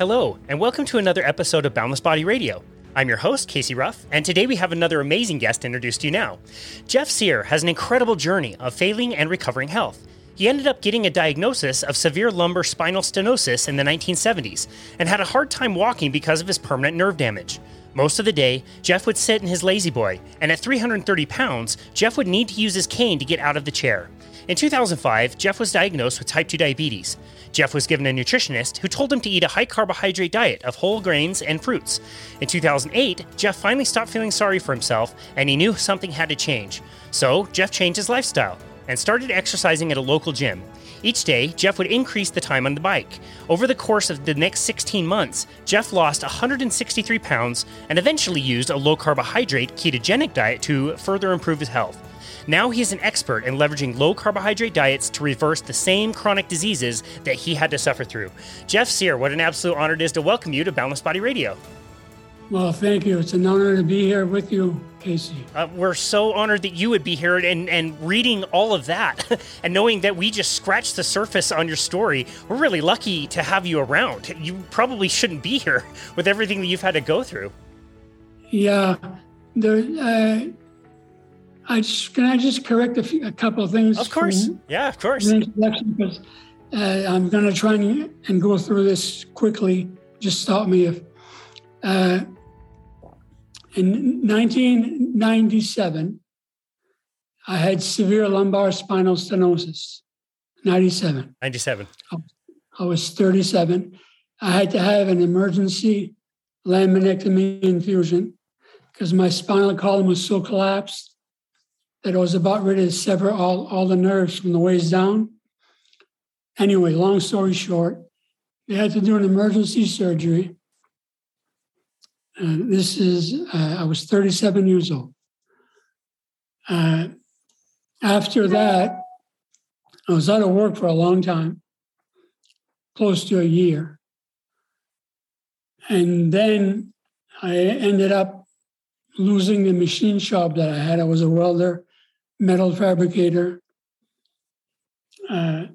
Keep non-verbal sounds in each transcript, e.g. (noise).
Hello, and welcome to another episode of Boundless Body Radio. I'm your host, Casey Ruff, and today we have another amazing guest introduced to you now. Jeff Cyr has an incredible journey of failing and recovering health. He ended up getting a diagnosis of severe lumbar spinal stenosis in the 1970s and had a hard time walking because of his permanent nerve damage. Most of the day, Jeff would sit in his La-Z-Boy, and at 330 pounds, Jeff would need to use his cane to get out of the chair. In 2005, Jeff was diagnosed with type 2 diabetes. Jeff was given a nutritionist who told him to eat a high carbohydrate diet of whole grains and fruits. In 2008, Jeff finally stopped feeling sorry for himself and he knew something had to change. So, Jeff changed his lifestyle and started exercising at a local gym. Each day, Jeff would increase the time on the bike. Over the course of the next 16 months, Jeff lost 163 pounds and eventually used a low carbohydrate ketogenic diet to further improve his health. Now he is an expert in leveraging low carbohydrate diets to reverse the same chronic diseases that he had to suffer through. Jeff Cyr, what an absolute honor it is to welcome you to Boundless Body Radio. Well, thank you. It's an honor to be here with you, Casey. Uh, we're so honored that you would be here and, and reading all of that (laughs) and knowing that we just scratched the surface on your story. We're really lucky to have you around. You probably shouldn't be here (laughs) with everything that you've had to go through. Yeah, there, uh, I just, can I just correct a, few, a couple of things? Of course. Yeah, of course. Because uh, I'm going to try and, and, go through this quickly. Just stop me if. Uh, in 1997, I had severe lumbar spinal stenosis. 97. 97. I was 37. I had to have an emergency laminectomy infusion because my spinal column was so collapsed that I was about ready to sever all, all the nerves from the waist down. Anyway, long story short, they had to do an emergency surgery. Uh, this is, uh, I was 37 years old. Uh, after that, I was out of work for a long time, close to a year. And then I ended up losing the machine shop that I had. I was a welder metal fabricator. Uh,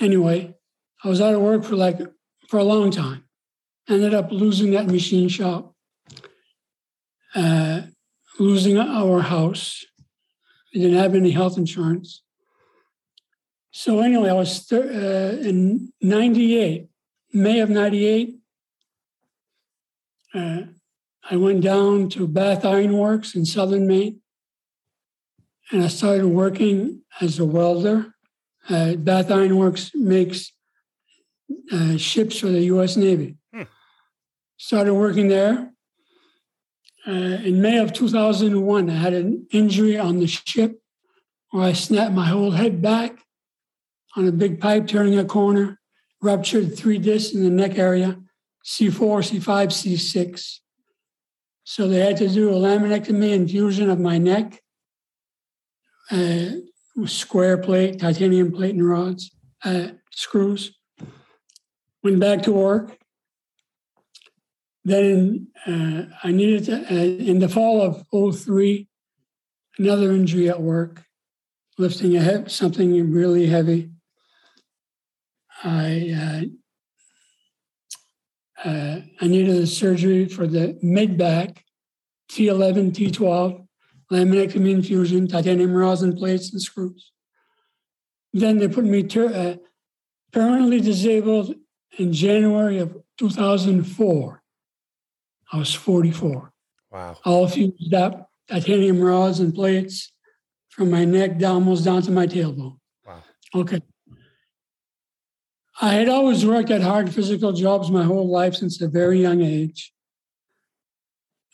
anyway, I was out of work for like for a long time. Ended up losing that machine shop, uh, losing our house. We didn't have any health insurance. So anyway, I was uh, in '98, May of '98. Uh, I went down to Bath Iron Works in Southern Maine and I started working as a welder. Uh, Bath Iron Works makes uh, ships for the U.S. Navy. Hmm. Started working there. Uh, in May of 2001, I had an injury on the ship where I snapped my whole head back on a big pipe turning a corner, ruptured three discs in the neck area, C4, C5, C6. So they had to do a laminectomy infusion of my neck uh, square plate, titanium plate and rods, uh, screws. Went back to work. Then uh, I needed to, uh, in the fall of 03, another injury at work, lifting a hip, something really heavy. I uh, uh, I needed a surgery for the mid back, T11, T12, laminectomy infusion, titanium rosin plates and screws. Then they put me ter- uh, permanently disabled in January of 2004. I was 44. Wow. All fused up, titanium rods and plates from my neck down, almost down to my tailbone. Wow. Okay. I had always worked at hard physical jobs my whole life since a very young age.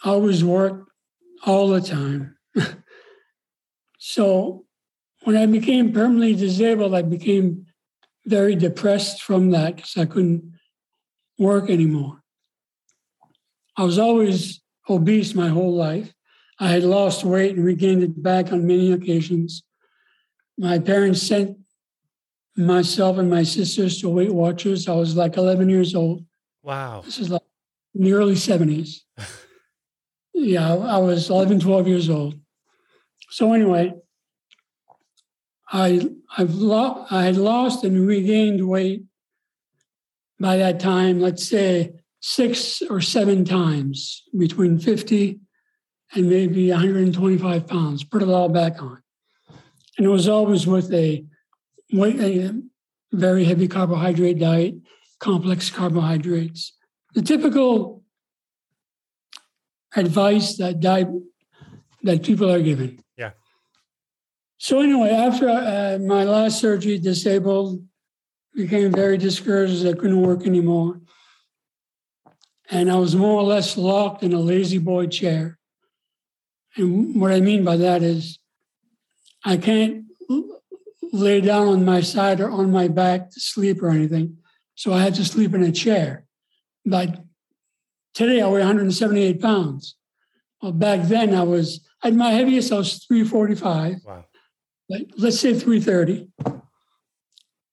I always worked all the time. So when I became permanently disabled, I became very depressed from that because I couldn't work anymore. I was always obese my whole life. I had lost weight and regained it back on many occasions. My parents sent myself and my sisters to Weight Watchers. I was like 11 years old. Wow. This is like in the early 70s. (laughs) yeah, I was 11, 12 years old. So anyway, I I've lo- I had lost and regained weight by that time, let's say six or seven times between 50 and maybe 125 pounds, put it all back on. And it was always with a, a very heavy carbohydrate diet, complex carbohydrates. The typical advice that diet that people are given. Yeah. So anyway, after uh, my last surgery, disabled, became very discouraged. I couldn't work anymore, and I was more or less locked in a La-Z-Boy chair. And what I mean by that is, I can't lay down on my side or on my back to sleep or anything. So I had to sleep in a chair. But today I weigh 178 pounds. Well, back then I was at my heaviest, I was 345. Wow. let's say 330.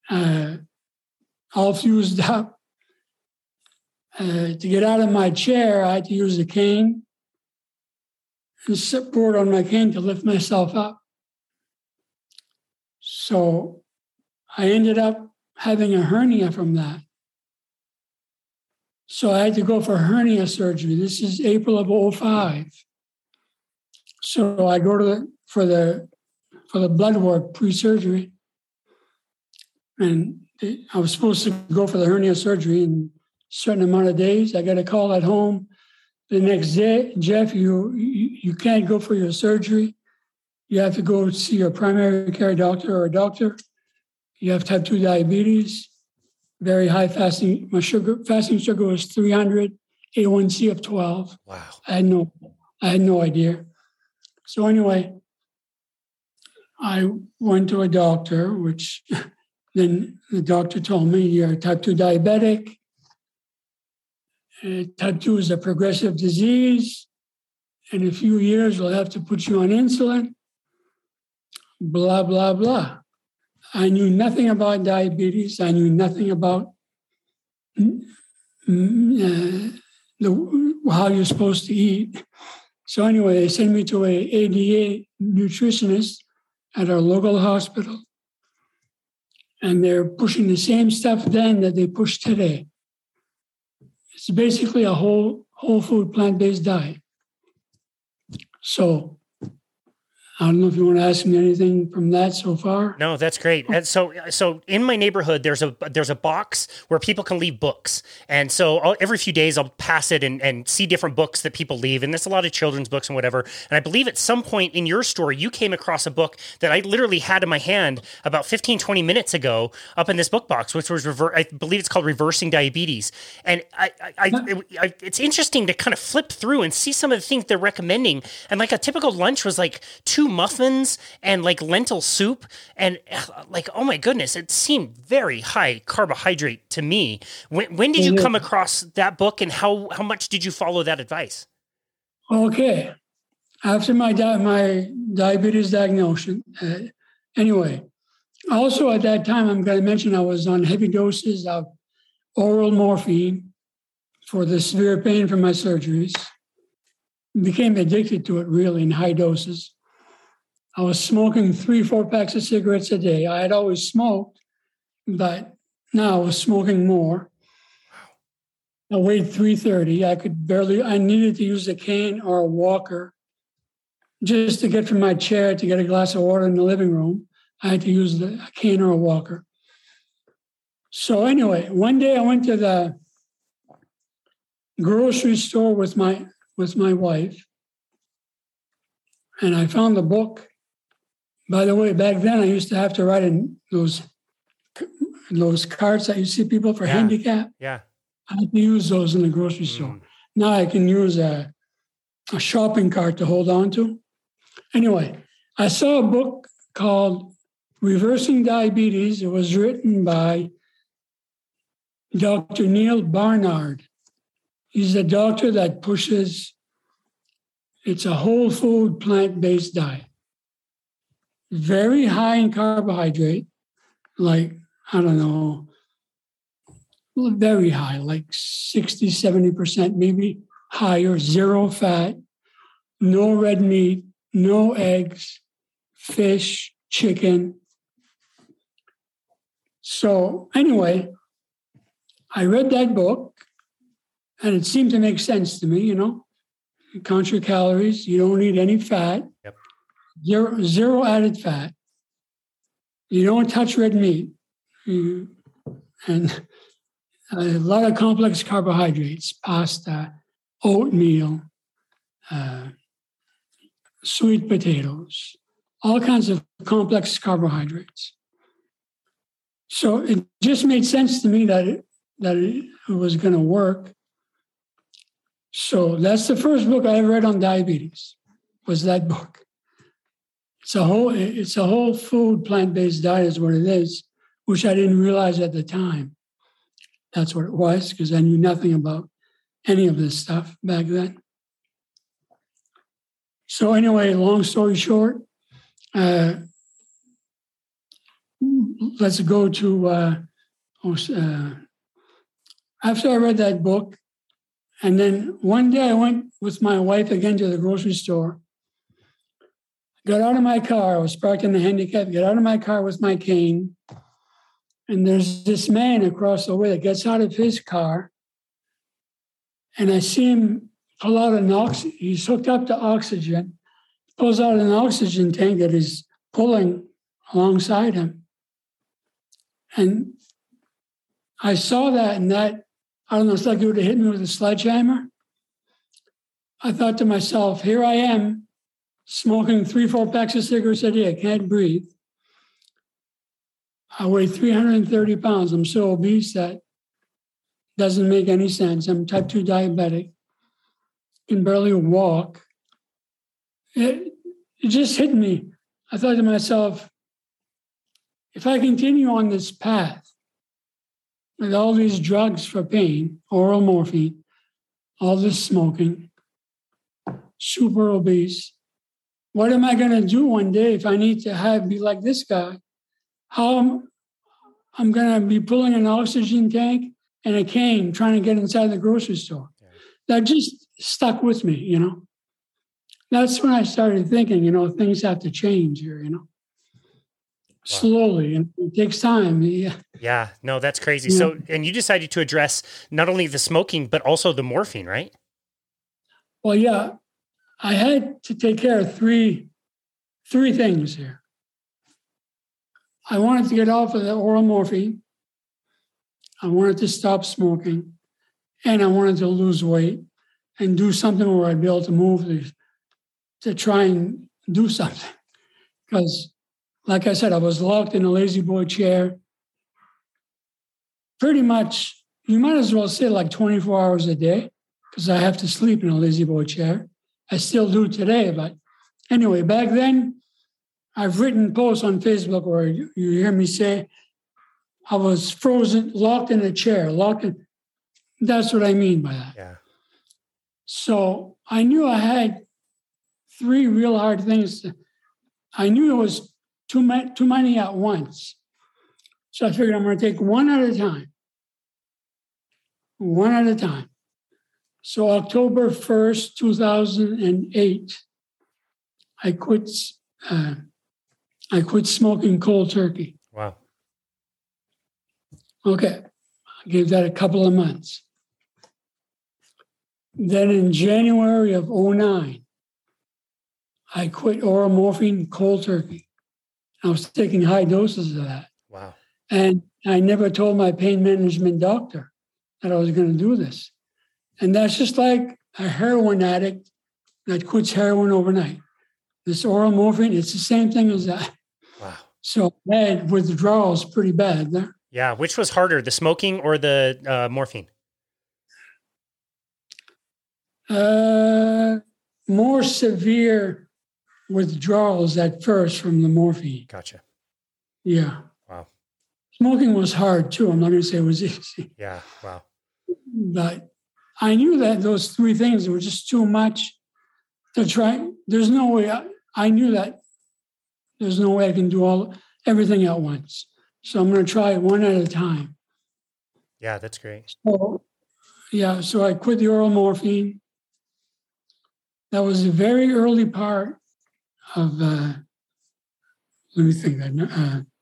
Uh, all fused up. Uh, to get out of my chair, I had to use a cane and support on my cane to lift myself up. So I ended up having a hernia from that. So I had to go for hernia surgery. This is April of 05. So I go to the for the for the blood work pre-surgery. And I was supposed to go for the hernia surgery in a certain amount of days. I got a call at home the next day, Jeff, you, you, you can't go for your surgery. You have to go see your primary care doctor or a doctor. You have type 2 diabetes, very high fasting. My sugar fasting sugar was 300, A1C of 12. Wow. I had no I had no idea. So anyway, I went to a doctor, which (laughs) then the doctor told me you're type 2 diabetic. Uh, type 2 is a progressive disease. In a few years, we'll have to put you on insulin. Blah, blah, blah. I knew nothing about diabetes. I knew nothing about uh, the, how you're supposed to eat. So anyway, they sent me to a ADA nutritionist at our local hospital. And they're pushing the same stuff then that they push today. It's basically a whole whole food plant based diet. So I don't know if you want to ask me anything from that so far. No, that's great. And so, so in my neighborhood, there's a there's a box where people can leave books, and so I'll, every few days I'll pass it and, and see different books that people leave, and there's a lot of children's books and whatever. And I believe at some point in your story, you came across a book that I literally had in my hand about 15, 20 minutes ago, up in this book box, which was rever- I believe it's called Reversing Diabetes, and I, I, I, it, I it's interesting to kind of flip through and see some of the things they're recommending, and like a typical lunch was like two muffins and like lentil soup and like oh my goodness it seemed very high carbohydrate to me. When, when did you come across that book and how how much did you follow that advice? Okay. After my di- my diabetes diagnosis uh, anyway also at that time i'm going to mention i was on heavy doses of oral morphine for the severe pain from my surgeries. Became addicted to it really in high doses I was smoking three, four packs of cigarettes a day. I had always smoked, but now I was smoking more. I weighed 330. I could barely, I needed to use a cane or a walker just to get from my chair to get a glass of water in the living room. I had to use the, a cane or a walker. So, anyway, one day I went to the grocery store with my with my wife and I found the book by the way, back then I used to have to write in those those cards that you see people for yeah. handicap. Yeah. I had to use those in the grocery mm. store. Now I can use a, a shopping cart to hold on to. Anyway, I saw a book called Reversing Diabetes. It was written by Dr. Neal Barnard. He's a doctor that pushes, it's a whole food plant based diet very high in carbohydrate, like, I don't know, very high, like 60, 70%, maybe higher, zero fat, no red meat, no eggs, fish, chicken. So, anyway, I read that book and it seemed to make sense to me, you know. You count your calories, you don't need any fat. Zero, zero added fat. You don't touch red meat. You, and a lot of complex carbohydrates, pasta, oatmeal, uh, sweet potatoes, all kinds of complex carbohydrates. So it just made sense to me that it, that it was going to work. So that's the first book I ever read on diabetes. Was that book? It's a whole it's a whole food plant based diet is what it is, which I didn't realize at the time. That's what it was because I knew nothing about any of this stuff back then. So anyway, long story short, uh, let's go to uh, uh, after I read that book, and then one day I went with my wife again to the grocery store. Got out of my car. I was parked in the handicap. Got out of my car with my cane, and there's this man across the way that gets out of his car, and I see him pull out an oxygen. He's hooked up to oxygen, pulls out an oxygen tank that is pulling alongside him. And I saw that, and that, I don't know, it's like it would have hit me with a sledgehammer. I thought to myself, here I am smoking three, four packs of cigarettes a day. I can't breathe. I weigh 330 pounds. I'm so obese that doesn't make any sense. I'm type 2 diabetic, can barely walk. It, it just hit me. I thought to myself, if I continue on this path with all these drugs for pain, oral morphine, all this smoking, super obese, what am I going to do one day if I need to have be like this guy? How am I'm going to be pulling an oxygen tank and a cane trying to get inside the grocery store. Yeah. That just stuck with me, you know. That's when I started thinking, you know, things have to change here, you know slowly and it takes time yeah yeah no that's crazy yeah. so and you decided to address not only the smoking but also the morphine right well yeah i had to take care of three three things here i wanted to get off of the oral morphine i wanted to stop smoking and i wanted to lose weight and do something where i'd be able to move to, to try and do something (laughs) because like I said, I was locked in a La-Z-Boy chair. Pretty much, you might as well say like 24 hours a day because I have to sleep in a La-Z-Boy chair. I still do today, but anyway, back then, I've written posts on Facebook where you, you hear me say, I was frozen, locked in a chair, locked in. That's what I mean by that. Yeah. So I knew I had three real hard things. To, I knew it was too many, too many at once. So I figured I'm going to take one at a time. One at a time. So October 1st, 2008, I quit, uh, I quit smoking cold turkey. Wow. Okay. I gave that a couple of months. Then in January of 09, I quit oral morphine cold turkey. I was taking high doses of that. Wow. And I never told my pain management doctor that I was going to do this. And that's just like a heroin addict that quits heroin overnight. This oral morphine, it's the same thing as that. Wow. So bad withdrawals pretty bad there. Yeah. Which was harder, the smoking or the uh, morphine? Uh, more severe withdrawals at first from the morphine. Gotcha. Yeah. Wow. Smoking was hard too. I'm not going to say it was (laughs) easy. Yeah. Wow. But I knew that those three things were just too much to try. There's no way. I, I knew that there's no way I can do all everything at once. So I'm going to try it one at a time. Yeah, that's great. So, yeah, so I quit the oral morphine. That was a very early part of uh, let me think that uh,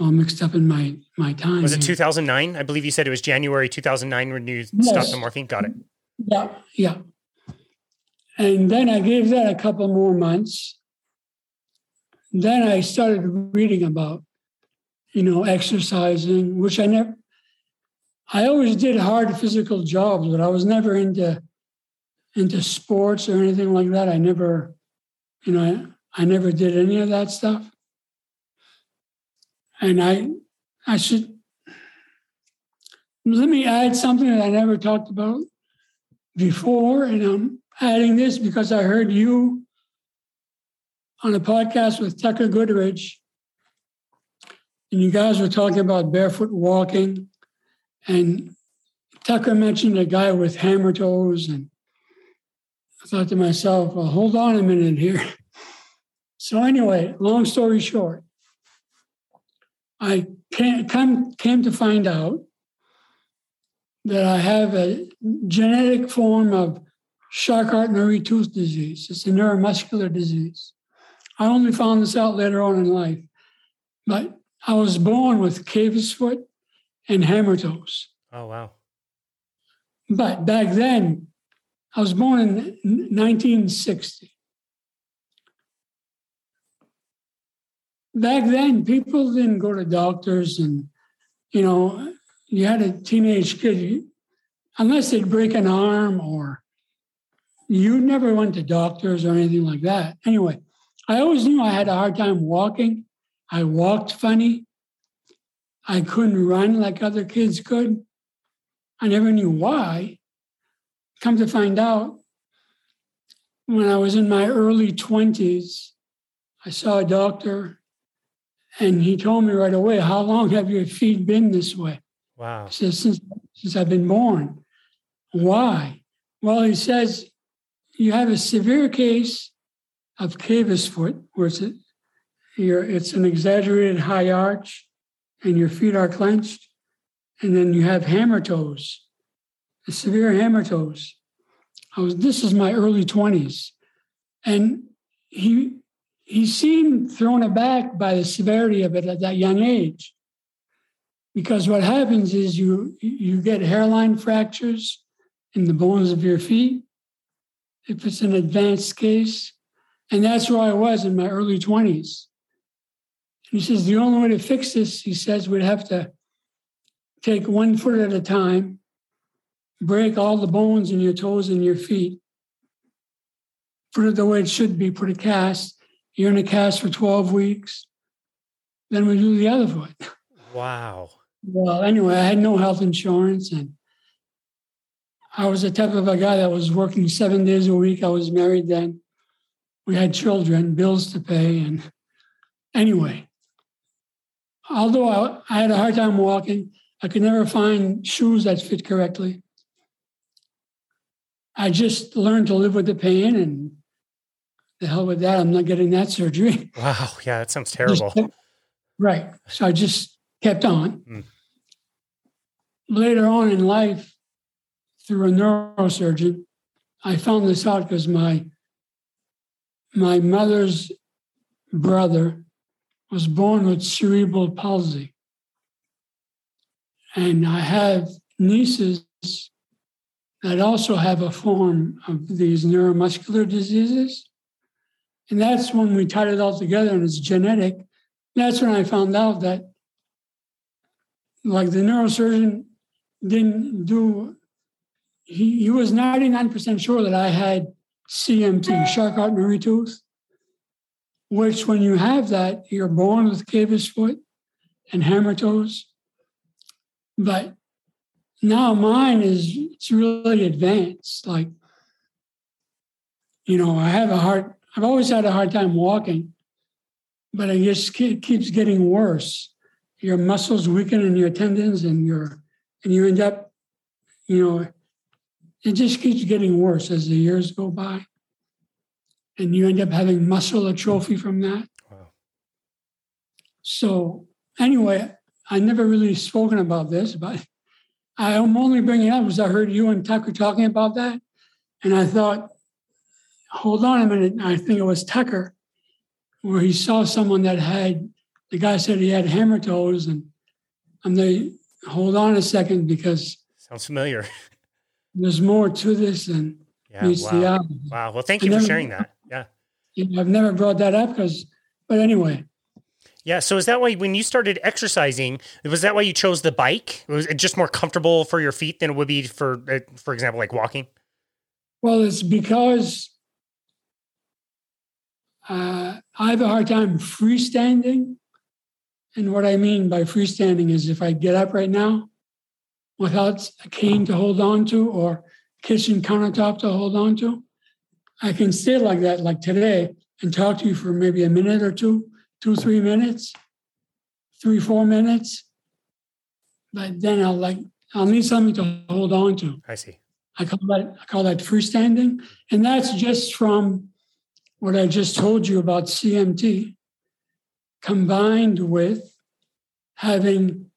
all mixed up in my my time. Was it 2009? I believe you said it was January 2009 when you Yes. stopped the morphine. Got it. Yeah, yeah. And then I gave that a couple more months. Then I started reading about, you know, exercising, which I never, I always did hard physical jobs, but I was never into into sports or anything like that. I never, you know, I, I never did any of that stuff. And I, I should let me add something that I never talked about before, and I'm adding this because I heard you on a podcast with Tucker Goodrich, and you guys were talking about barefoot walking, and Tucker mentioned a guy with hammer toes, and I thought to myself, well, hold on a minute here. (laughs) So anyway, long story short, I came, came to find out that I have a genetic form of Charcot-Marie-Tooth disease. It's a neuromuscular disease. I only found this out later on in life, but I was born with cavus foot and hammer toes. Oh, wow. But back then, I was born in 1960. Back then, people didn't go to doctors, and you know, you had a teenage kid, unless they'd break an arm or you never went to doctors or anything like that. Anyway, I always knew I had a hard time walking. I walked funny. I couldn't run like other kids could. I never knew why. Come to find out, when I was in my early 20s, I saw a doctor and he told me right away, How long have your feet been this way? Wow. He says, since, since I've been born. Why? Well, he says, you have a severe case of cavus foot, where it's, a, you're, it's an exaggerated high arch and your feet are clenched. And then you have hammer toes, a severe hammer toes. I was, this is my early 20s. And he, he seemed thrown aback by the severity of it at that young age. Because what happens is you you get hairline fractures in the bones of your feet if it's an advanced case. And that's where i was in my early 20s and he says the only way to fix this he says we'd have to take one foot at a time break all the bones in your toes and your feet put it the way it should be put a cast you're in a cast for 12 weeks then we do the other foot Wow. well, anyway, I had no health insurance, and I was the type of a guy that was working seven days a week. I was married then. We had children, bills to pay, and anyway, although I, I had a hard time walking, I could never find shoes that fit correctly. I just learned to live with the pain, and the hell with that. I'm not getting that surgery. (laughs) Wow. Yeah, that sounds terrible. kept- right. So I just kept on. Mm. Later on in life, through a neurosurgeon, I found this out because my my mother's brother was born with cerebral palsy. And I have nieces that also have a form of these neuromuscular diseases. And that's when we tied it all together and it's genetic. That's when I found out that, like, the neurosurgeon didn't do, he, he was 99% sure that I had CMT, Charcot-Marie-Tooth, which, when you have that, you're born with cavus foot and hammer toes. But now mine is it's really advanced. Like, you know, I have a hard, I've always had a hard time walking, but it just ke- keeps getting worse. Your muscles weaken and your tendons, and your and you end up, you know, it just keeps getting worse as the years go by, and you end up having muscle atrophy from that. Wow. So anyway, I never really spoken about this, but I'm only bringing it up because I heard you and Tucker talking about that, and I thought, hold on a minute. I think it was Tucker, where he saw someone that had the guy said he had hammer toes, and I'm the hold on a second because Sounds familiar. (laughs) there's more to this than Yeah. meets the eye. Wow. Well, thank you for sharing that. (laughs) Yeah. I've never brought that up because, but anyway, Yeah. So is that why when you started exercising, was that why you chose the bike? Was it just more comfortable for your feet than it would be for, uh, for example, like walking? well, it's because uh, I have a hard time freestanding. And what I mean by freestanding is if I get up right now without a cane to hold on to or kitchen countertop to hold on to, I can stay like that, like today, and talk to you for maybe a minute or two, two, three minutes, three, four minutes. But then I'll like, I'll need something to hold on to. I see. I call that I call that freestanding, and that's just from what I just told you about CMT, combined with having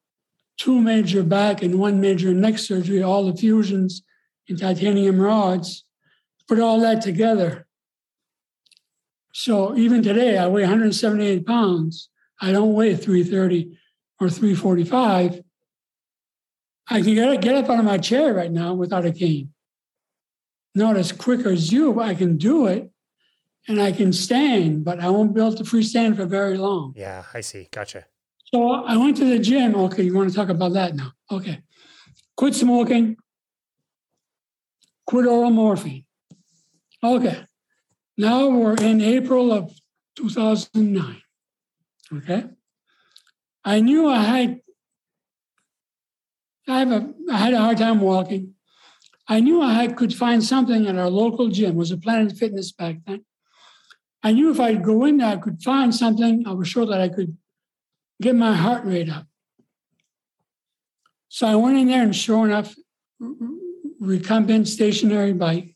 two major back and one major neck surgery, all the fusions and titanium rods, put all that together. So even today, I weigh 178 pounds. I don't weigh 330 or 345. I can get, get up out of my chair right now without a cane. Not as quick as you, but I can do it and I can stand, but I won't be able to freestand for very long. Yeah. I see. Gotcha. So I went to the gym. Okay, you want to talk about that now? Okay. Quit smoking, quit oral morphine. Okay. Now we're in April of 2009. Okay. I knew I had I have a I had a hard time walking. I knew I had, could find something at our local gym. It was a Planet Fitness back then. I knew if I'd go in there, I could find something. I was sure that I could get my heart rate up. So I went in there, and sure enough, recumbent stationary bike.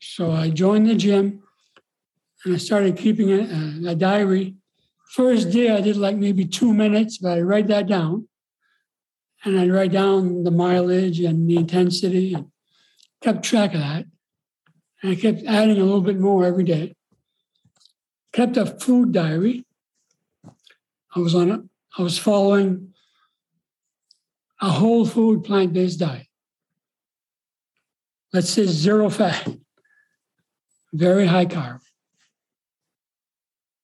So I joined the gym, and I started keeping a, a diary. First day, I did like maybe two minutes, but I write that down and I'd write down the mileage and the intensity and kept track of that. And I kept adding a little bit more every day. Kept a food diary. I was on a, I was following a whole food plant-based diet. Let's say zero fat, very high carb.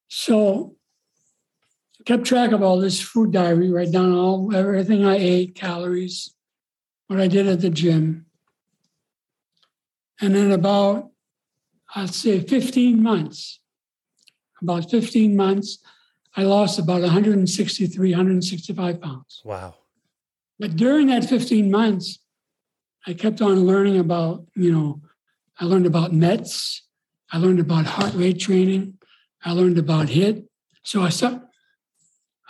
So kept track of all this food diary, write down all everything I ate, calories, what I did at the gym. And then about, I'd say 15 months, about 15 months, I lost about 163, 165 pounds. Wow. But during that 15 months, I kept on learning about, you know, I learned about METs, I learned about heart rate training, I learned about HIT. So I start,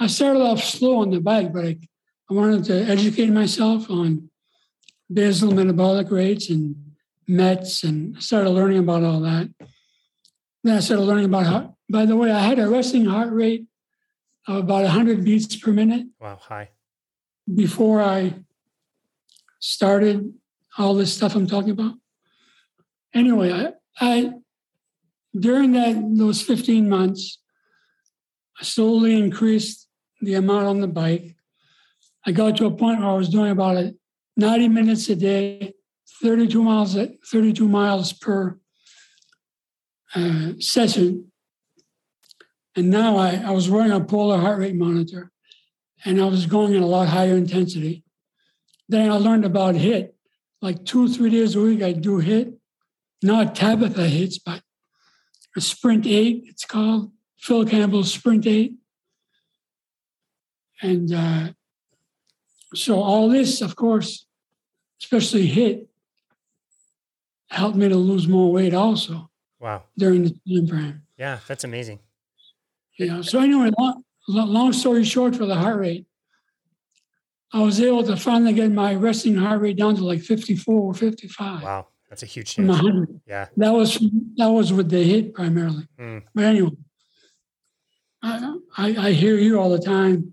I started off slow on the bike, but I, I wanted to educate myself on basal metabolic rates and METs and started learning about all that. Then I started learning about how, by the way, I had a resting heart rate of about 100 beats per minute Wow. high. before I started all this stuff I'm talking about. Anyway, I, I during that those 15 months, I slowly increased the amount on the bike. I got to a point where I was doing about a 90 minutes a day, 32 miles at 32 miles per uh, session. And now I, I was wearing a Polar heart rate monitor and I was going at a lot higher intensity. Then I learned about HIT. Like two, three days a week, I do HIT. Not Tabata hits, but a Sprint 8, it's called. Phil Campbell's Sprint 8. And uh, so all this, of course, especially HIT, helped me to lose more weight also Wow. during the time frame. Yeah. That's amazing. You know, so anyway, long, long story short, for the heart rate, I was able to finally get my resting heart rate down to like 54 or 55 Wow. That's a huge change. 100. Yeah. That was that was with the hit primarily. Mm. But anyway, I, I I hear you all the time,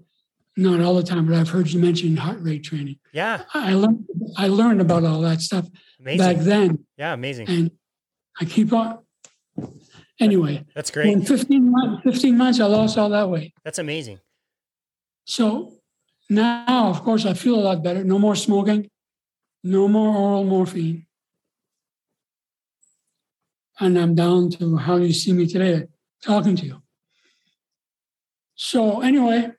not all the time, but I've heard you mention heart rate training. Yeah. I learned I learned about all that stuff Amazing. back then, yeah. Amazing. and I keep on. Anyway, That's great. in 15 months, 15 months, I lost all that weight. That's amazing. So now, of course, I feel a lot better. No more smoking, no more oral morphine. And I'm down to how you see me today talking to you. So, anyway,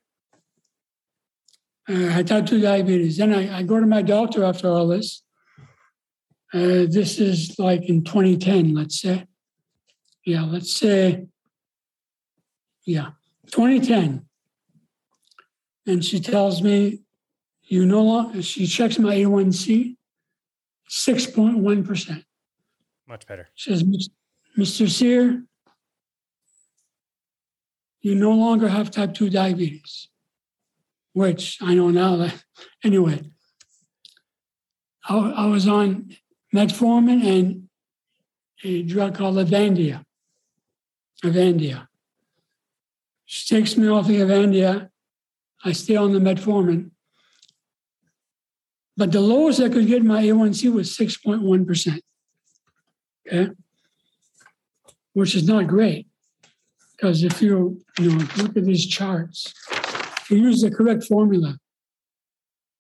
uh, I had type 2 diabetes. Then I, I go to my doctor after all this. Uh, this is like in 2010, let's say. Yeah, let's say, yeah, 2010 and she tells me, you no longer, she checks my A1C, 6.1%. Much better. She says, Mr. Cyr, you no longer have type 2 diabetes, which I know now that, (laughs) anyway, I, I was on metformin and a drug called Avandia. Avandia. She takes me off the Avandia I stay on the metformin. But the lowest I could get my A1C was 6.1%. Okay. Which is not great. Because if you, you know, look at these charts, if you use the correct formula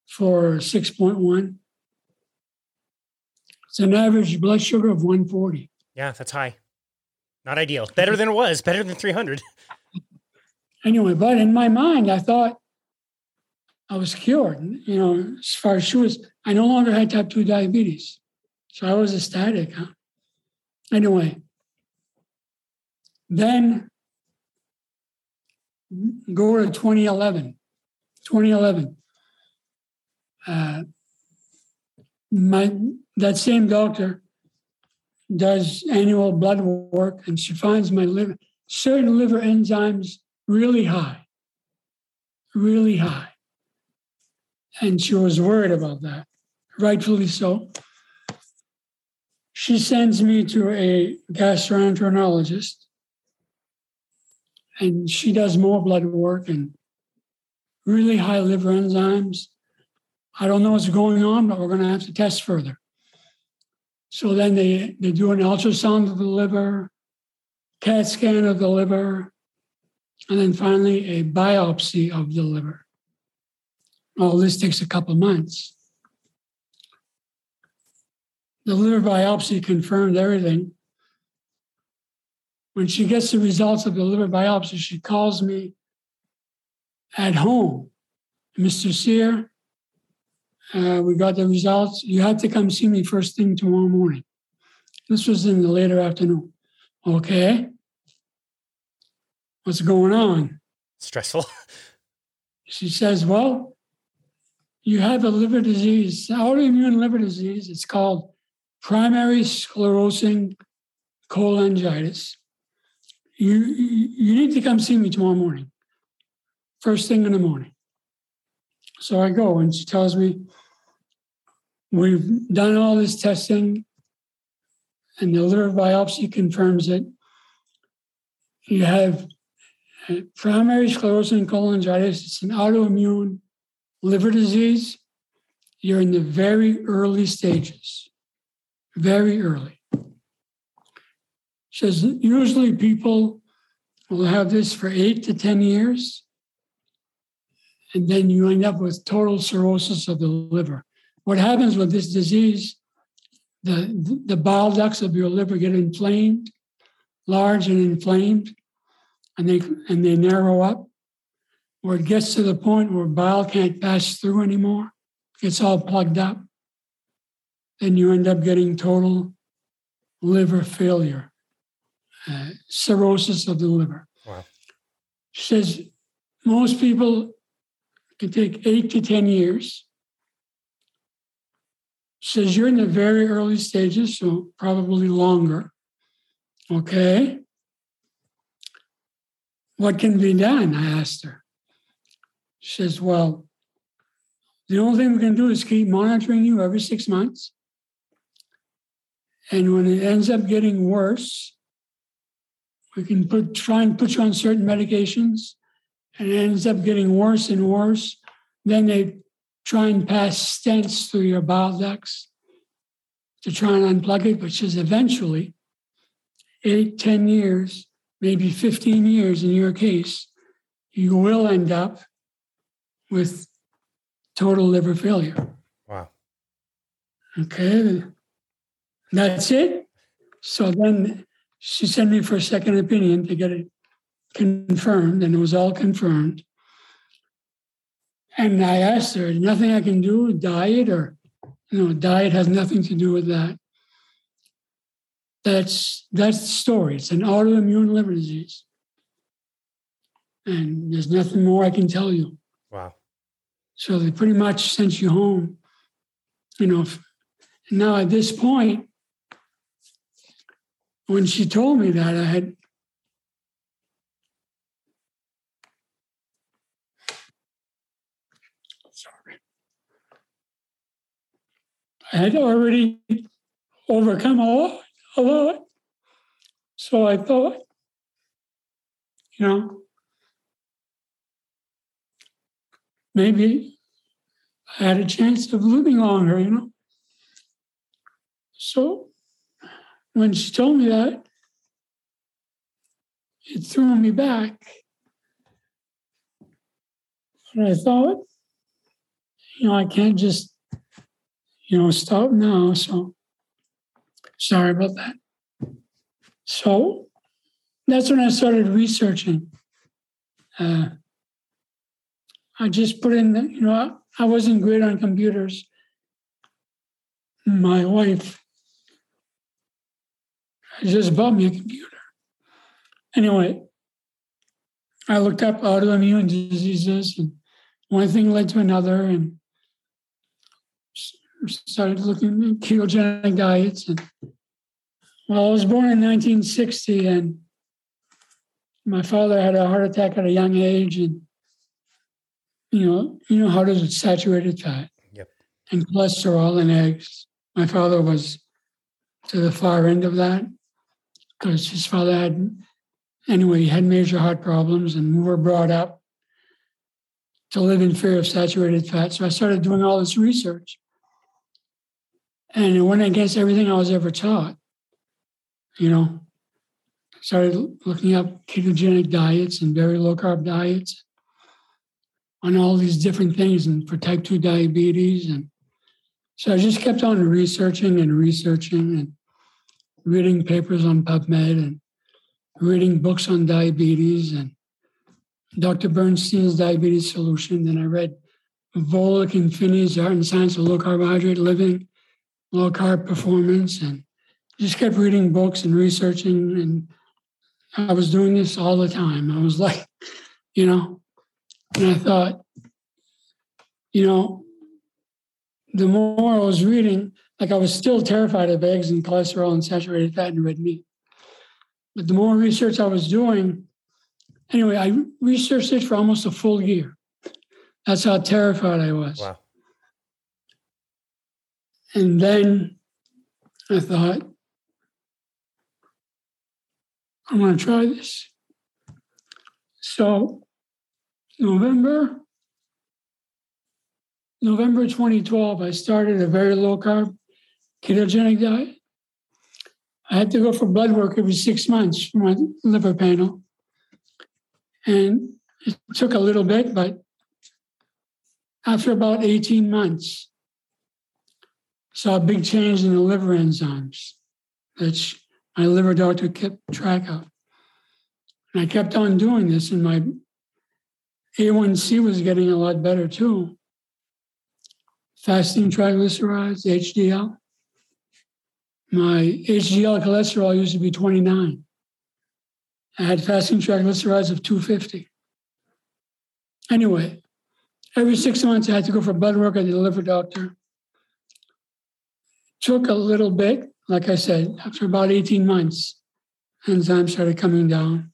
for 6.1, it's an average blood sugar of 140. Yeah, that's high. Not ideal. Better than it was, better than 300. (laughs) Anyway, but in my mind, I thought, I was cured. You know, as far as she was, I no longer had type 2 diabetes. So I was ecstatic. Huh? Anyway, then go to 2011. 2011. Uh, my that same doctor does annual blood work and she finds my liver certain liver enzymes really high really high and she was worried about that, rightfully so. She sends me to a gastroenterologist, and she does more blood work and really high liver enzymes. I don't know what's going on, but we're going to have to test further. So then they, they do an ultrasound of the liver, CAT scan of the liver, and then finally a biopsy of the liver all this takes a couple months. The liver biopsy confirmed everything. When she gets the results of the liver biopsy, she calls me at home. Mr. Cyr, uh, we got the results. You have to come see me first thing tomorrow morning. This was in the later afternoon. Okay. What's going on? Stressful. (laughs) She says, Well, you have a liver disease, autoimmune liver disease. It's called primary sclerosing cholangitis. You, you need to come see me tomorrow morning, first thing in the morning. So I go, and she tells me, We've done all this testing, and the liver biopsy confirms it. You have uh, primary sclerosing cholangitis. It's an autoimmune liver disease, you're in the very early stages, very early. Says usually people will have this for eight to 10 years, and then you end up with total cirrhosis of the liver. What happens with this disease, the, the bile ducts of your liver get inflamed, large and inflamed, and they, and they narrow up where it gets to the point where bile can't pass through anymore, it's all plugged up, then you end up getting total liver failure, uh, cirrhosis of the liver. Wow. She says most people can take eight to 10 years. Says you're in the very early stages, so probably longer. Okay. What can be done? I asked her. She says, Well, the only thing we can do is keep monitoring you every six months. And when it ends up getting worse, we can put try and put you on certain medications, and it ends up getting worse and worse. Then they try and pass stents through your bile ducts to try and unplug it, which is eventually eight, ten years, maybe 15 years in your case, you will end up with total liver failure. Wow. Okay. That's it. So then she sent me for a second opinion to get it confirmed, and it was all confirmed. And I asked her, nothing I can do, diet or, you know, diet has nothing to do with that. That's that's the story. It's an autoimmune liver disease. And there's nothing more I can tell you. Wow. So they pretty much sent you home. You know, now at this point, when she told me that, I had had already overcome a lot, a lot. So I thought, you know, maybe I had a chance of living longer, you know. So when she told me that, it threw me back. And I thought, you know, I can't just, you know, stop now. So sorry about that. So that's when I started researching. Uh, I just put in, the, you know, I wasn't great on computers. My wife just bought me a computer. Anyway, I looked up autoimmune diseases, and one thing led to another, and started looking at ketogenic diets. And well, I was born in 1960, and my father had a heart attack at a young age, and you know, you know how does it saturated fat yep. and cholesterol and eggs. My father was to the far end of that because his father had, anyway, he had major heart problems, and we were brought up to live in fear of saturated fat. So I started doing all this research. And it went against everything I was ever taught. You know, started looking up ketogenic diets and very low carb diets on all these different things and for type 2 diabetes. And so I just kept on researching and researching and reading papers on PubMed and reading books on diabetes and Dr. Bernstein's Diabetes Solution. Then I read Volek and Phinney's Art and Science of Low Carbohydrate Living, Low Carb Performance, and just kept reading books and researching. And I was doing this all the time. I was (laughs) like, you know, and I thought, you know, the more I was reading, like I was still terrified of eggs and cholesterol and saturated fat and red meat. But the more research I was doing, anyway, I researched it for almost a full year. That's how terrified I was. Wow. And then I thought, I'm going to try this. So November, November 2012, I started a very low carb ketogenic diet. I had to go for blood work every six months for my liver panel. And it took a little bit, but after about 18 months, saw a big change in the liver enzymes that my liver doctor kept track of. And I kept on doing this, and my A1C was getting a lot better too. Fasting triglycerides, HDL. My HDL cholesterol used to be 29. I had fasting triglycerides of 250. Anyway, every six months I had to go for blood work at the liver doctor. Took a little bit, like I said, after about 18 months, enzymes started coming down.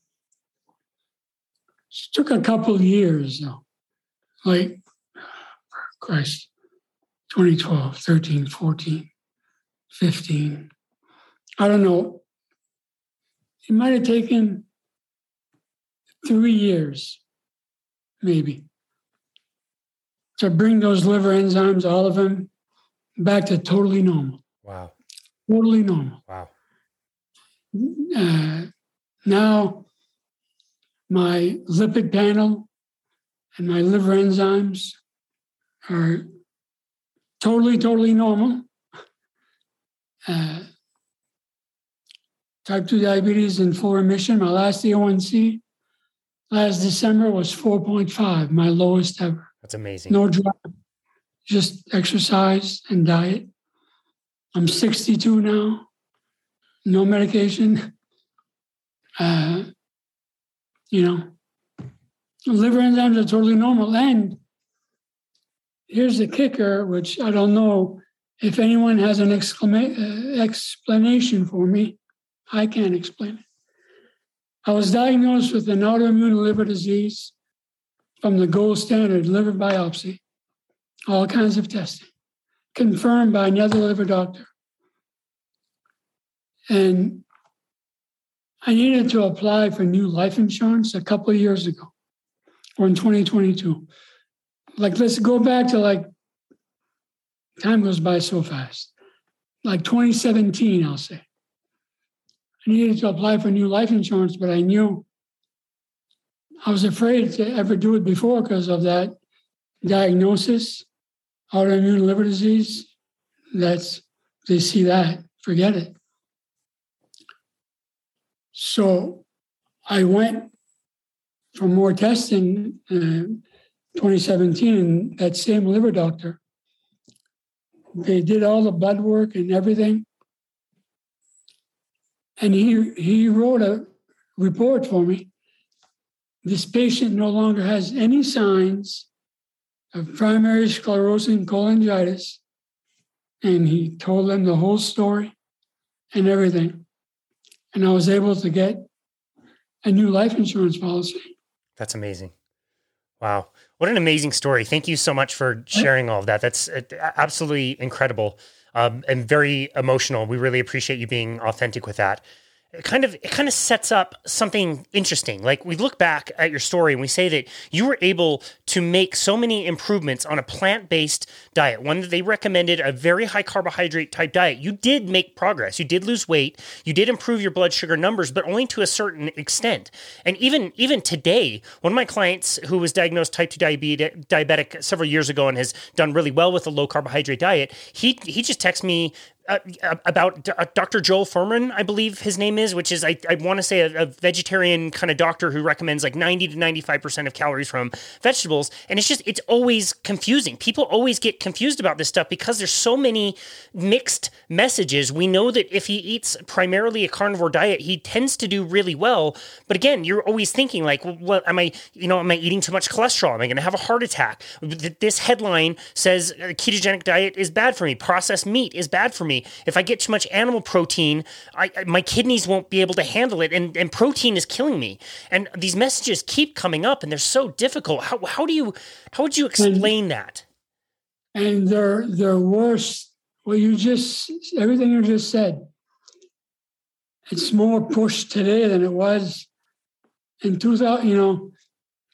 It took a couple years, though. Like, Christ, 2012, 13, 14, 15. I don't know. It might have taken three years, maybe, to bring those liver enzymes, all of them, back to totally normal. Wow. Totally normal. Wow. uh, now my lipid panel and my liver enzymes are totally, totally normal. Uh, type 2 diabetes in full remission. My last A1C last December was 4.5, my lowest ever. That's amazing. No drug, just exercise and diet. I'm 62 now, no medication. Uh, you know, liver enzymes are totally normal. And here's the kicker, which I don't know if anyone has an exclama- uh, explanation for me. I can't explain it. I was diagnosed with an autoimmune liver disease from the gold standard liver biopsy, all kinds of testing, confirmed by another liver doctor. And I needed to apply for new life insurance a couple of years ago, or in 2022. Like, let's go back to like, time goes by so fast. Like 2017, I'll say. I needed to apply for new life insurance, but I knew I was afraid to ever do it before because of that diagnosis, autoimmune liver disease. That's, they see that, forget it. So I went for more testing uh, in 2017, and that same liver doctor, they did all the blood work and everything. And he, he wrote a report for me. This patient no longer has any signs of primary sclerosing cholangitis. And he told them the whole story and everything and I was able to get a new life insurance policy. That's amazing. Wow. What an amazing story. Thank you so much for sharing all of that. That's uh, absolutely incredible um, and very emotional. We really appreciate you being authentic with that it kind of it kind of sets up something interesting. Like we look back at your story and we say that you were able to make so many improvements on a plant-based diet, one that they recommended, a very high carbohydrate type diet. You did make progress. You did lose weight. You did improve your blood sugar numbers, but only to a certain extent. And even even today, one of my clients who was diagnosed type 2 diabetes, diabetic several years ago and has done really well with a low carbohydrate diet, he he just texts me uh, about uh, Dr. Joel Fuhrman, I believe his name is, which is, I, I want to say, a, a, vegetarian kind of doctor who recommends like 90 to 95% of calories from vegetables. And it's just, it's always confusing. People always get confused about this stuff because there's so many mixed messages. We know that if he eats primarily a carnivore diet, he tends to do really well. But again, you're always thinking like, well, am I, you know, am I eating too much cholesterol? Am I going to have a heart attack? This headline says ketogenic diet is bad for me. Processed meat is bad for me. If I get too much animal protein, I, my kidneys won't be able to handle it, and, and protein is killing me. And these messages keep coming up, and they're so difficult. How, how do you how would you explain and, that? And they're they're worse. Well, you just everything you just said. It's more pushed today than it was in 2000. You know,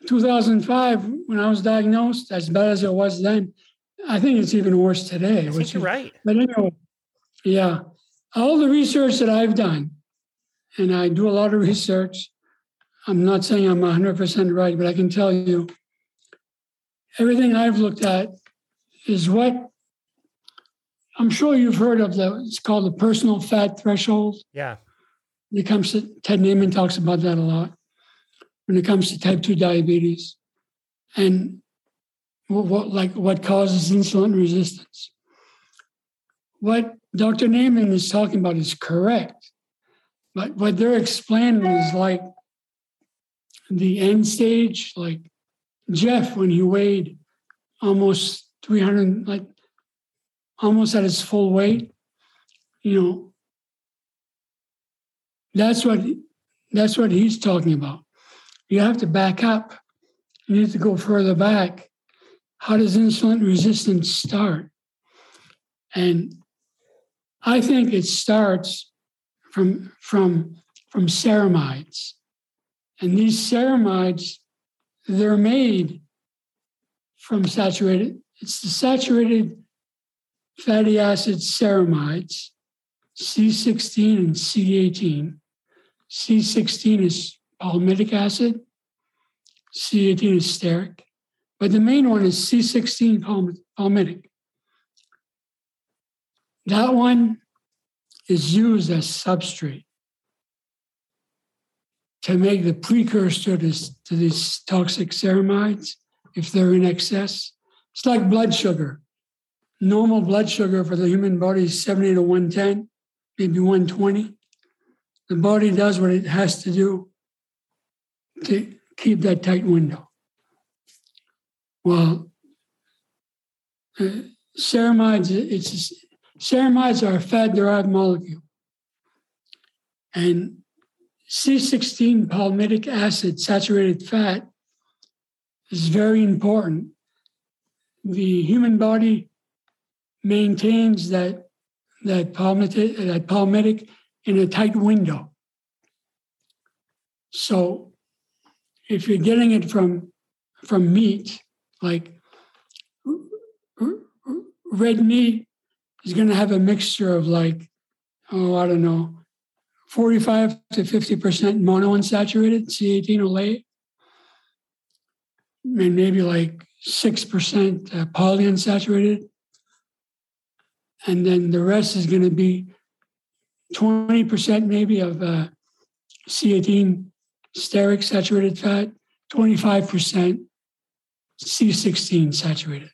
2005 when I was diagnosed, as bad as it was then. I think it's even worse today. I think you're is, right. But anyway, yeah. All the research that I've done, and I do a lot of research, I'm not saying I'm 100% right, but I can tell you everything I've looked at is what I'm sure you've heard of the, it's called the personal fat threshold. Yeah. When it comes to, Ted Naiman talks about that a lot when it comes to type 2 diabetes and what, what like what causes insulin resistance. What Dr. Naiman is talking about is correct. But what they're explaining is like the end stage, like Jeff, when he weighed almost 300, like almost at his full weight, you know, that's what that's what he's talking about. You have to back up. You need to go further back. How does insulin resistance start? And I think it starts from from from ceramides, and these ceramides they're made from saturated. It's the saturated fatty acid ceramides, C16 and C18, C16 is palmitic acid, C18 is stearic, but the main one is C16 palmitic. That one is used as substrate to make the precursor to, to these toxic ceramides if they're in excess. It's like blood sugar. Normal blood sugar for the human body is 70 to 110, maybe 120. The body does what it has to do to keep that tight window. Well, uh, ceramides, it's ceramides are a fat-derived molecule, and C16 palmitic acid saturated fat is very important. The human body maintains that that palmitic, that palmitic in a tight window. So if you're getting it from from meat, like red meat is going to have a mixture of like, oh, I don't know, 45 to 50% monounsaturated C18 oleic, and maybe like 6% uh, polyunsaturated. And then the rest is going to be 20% maybe of uh, C18 stearic saturated fat, 25% C16 saturated.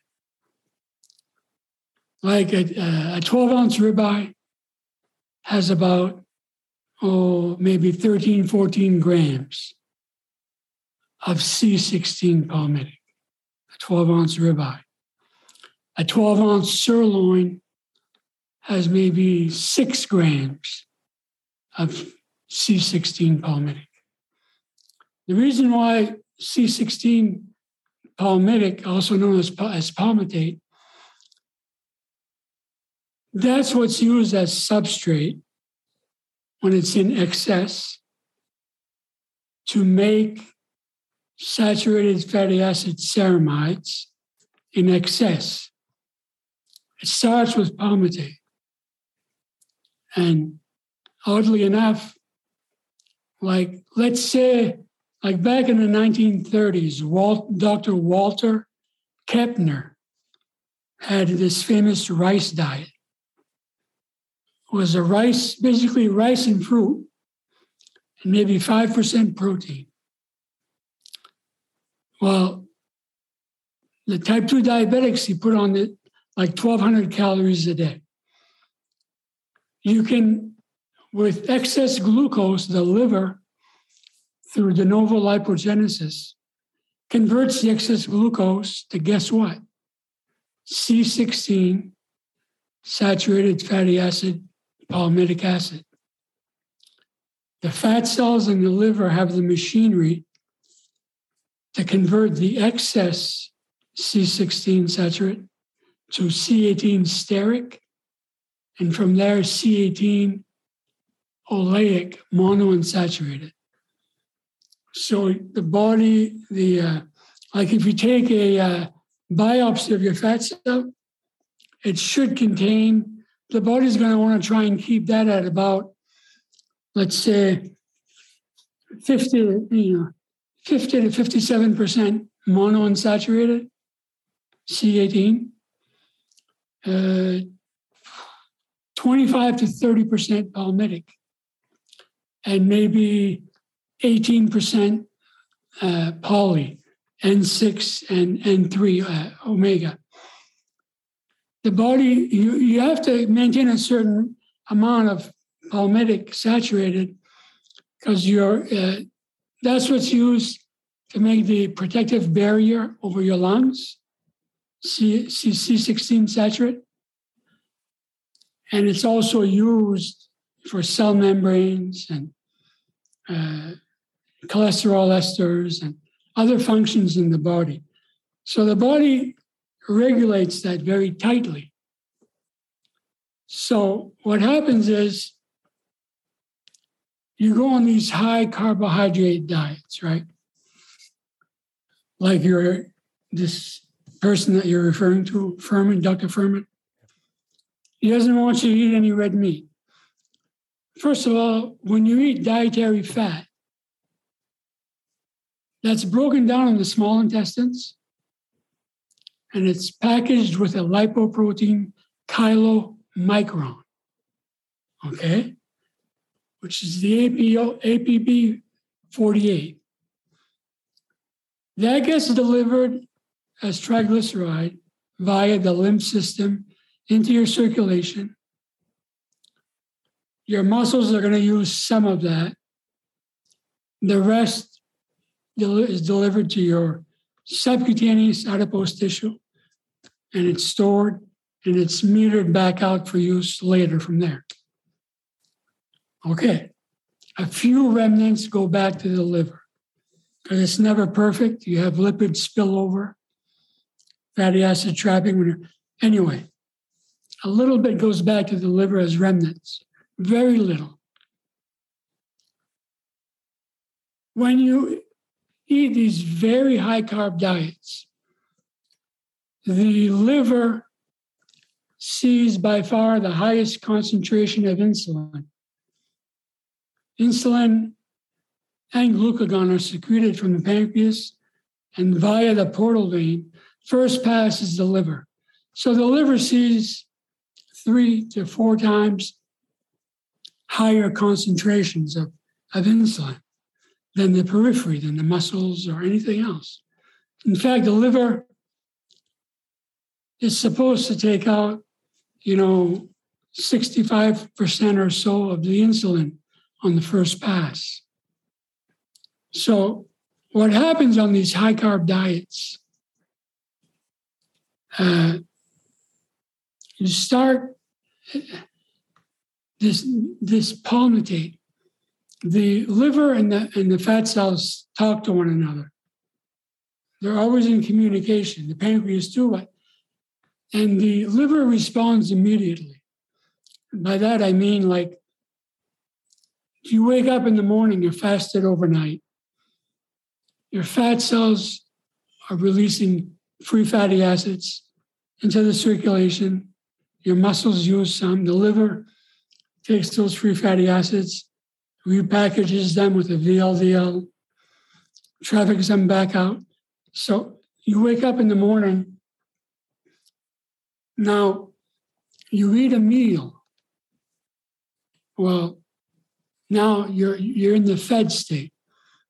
Like a, uh, a 12 ounce ribeye has about, oh, maybe 13, 14 grams of C16 palmitic, a 12 ounce ribeye. A 12 ounce sirloin has maybe six grams of C16 palmitic. The reason why C16 palmitic, also known as, as palmitate, that's what's used as substrate when it's in excess to make saturated fatty acid ceramides in excess. It starts with palmitate. And oddly enough, like let's say like back in the 1930s, Walt, Dr. Walter Kempner had this famous rice diet. Was a rice, basically rice and fruit, and maybe 5% protein. Well, the type 2 diabetics, he put on it like 1,200 calories a day. You can, with excess glucose, the liver through de novo lipogenesis converts the excess glucose to guess what? C16 saturated fatty acid, palmitic acid. The fat cells in the liver have the machinery to convert the excess C16 saturate to C18 stearic, and from there C18 oleic monounsaturated. So the body, the uh, like if you take a uh, biopsy of your fat cell, it should contain. The body's going to want to try and keep that at about, let's say, fifty, you know, fifty to fifty-seven percent monounsaturated, C18. Uh, 25 to 30% palmitic, and maybe 18% uh, poly, N6 and N3 uh, omega. The body, you, you have to maintain a certain amount of palmitic saturated because you're, uh, that's what's used to make the protective barrier over your lungs, C, C, C16 saturate. And it's also used for cell membranes and uh, cholesterol esters, and other functions in the body. So the body regulates that very tightly. So what happens is you go on these high carbohydrate diets, right? Like you're this person that you're referring to, Fuhrman, Dr. Fuhrman. He doesn't want you to eat any red meat. first of all, when you eat dietary fat, that's broken down in the small intestines and it's packaged with a lipoprotein chylomicron, okay, which is the APO, APB 48. That gets delivered as triglyceride via the lymph system into your circulation. Your muscles are going to use some of that. The rest is delivered to your subcutaneous adipose tissue and it's stored and it's metered back out for use later from there. Okay, a few remnants go back to the liver because it's never perfect. You have lipid spillover, fatty acid trapping. Anyway, a little bit goes back to the liver as remnants, very little. When you eat these very high carb diets, the liver sees by far the highest concentration of insulin. Insulin and glucagon are secreted from the pancreas and via the portal vein, first passes the liver. So the liver sees three to four times higher concentrations of, of insulin than the periphery, than the muscles or anything else. In fact, the liver is supposed to take out, you know, 65% or so of the insulin on the first pass. So, what happens on these high carb diets? Uh, you start this this palmitate the liver and the, and the fat cells talk to one another. They're always in communication, the pancreas too, but, and the liver responds immediately. By that, I mean like you wake up in the morning, you're fasted overnight, your fat cells are releasing free fatty acids into the circulation. Your muscles use some. The liver takes those free fatty acids repackages them with a VLDL, traffics them back out. So you wake up in the morning. Now, you eat a meal. Well, now you're you're in the fed state.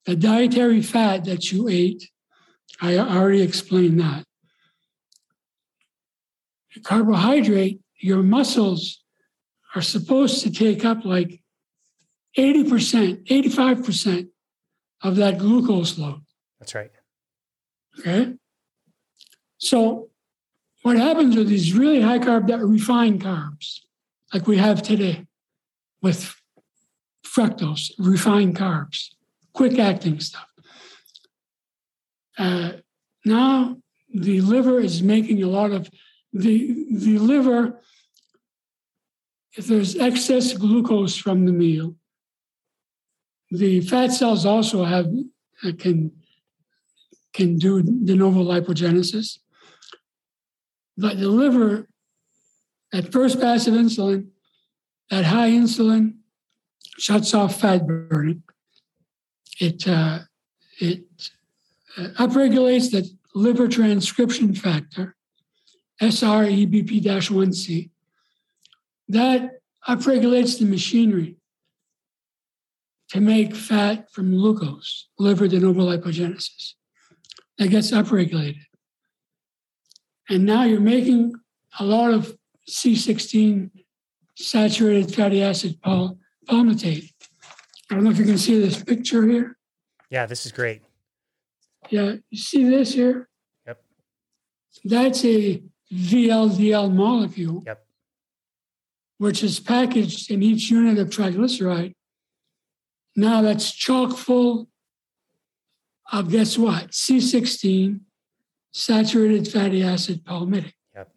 The dietary fat that you ate, I already explained that. The carbohydrate, your muscles are supposed to take up like 80%, 85% of that glucose load. That's right. Okay. So, what happens with these really high carb, refined carbs, like we have today with fructose, refined carbs, quick acting stuff? Uh, now, the liver is making a lot of the, the liver, if there's excess glucose from the meal, the fat cells also have uh, can can do de novo lipogenesis, but the liver, at first pass of insulin, at high insulin, shuts off fat burning. It uh, it uh, upregulates the liver transcription factor, SREBP-1C. That upregulates the machinery to make fat from glucose, liver de novo lipogenesis. That gets upregulated. And now you're making a lot of C16 saturated fatty acid pal- palmitate. I don't know if you can see this picture here. Yeah, this is great. Yeah, you see this here? Yep. That's a VLDL molecule. Yep. Which is packaged in each unit of triglyceride now that's chock full of guess what? C16, saturated fatty acid palmitic. Yep.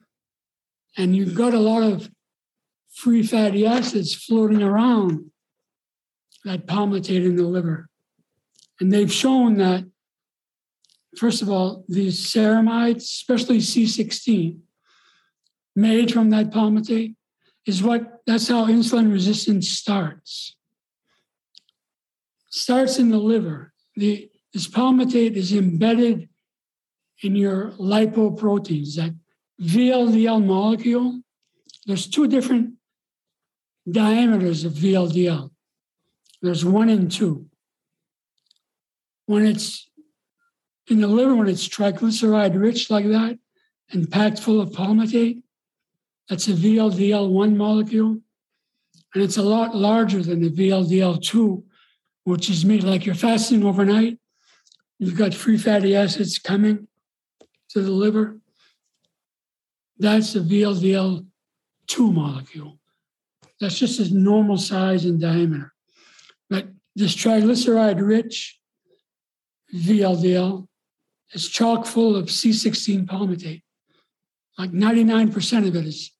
And you've got a lot of free fatty acids floating around that palmitate in the liver. And they've shown that, first of all, these ceramides, especially C16, made from that palmitate, is what that's how insulin resistance starts. Starts in the liver. The this palmitate is embedded in your lipoproteins, that VLDL molecule. There's two different diameters of VLDL. There's one and two. When it's in the liver, when it's triglyceride rich like that and packed full of palmitate, that's a VLDL1 molecule. And it's a lot larger than the VLDL2, which is made like you're fasting overnight. You've got free fatty acids coming to the liver. That's the VLDL2 molecule. That's just a normal size and diameter. But this triglyceride rich VLDL is chock full of C16 palmitate. Like 99% of it is.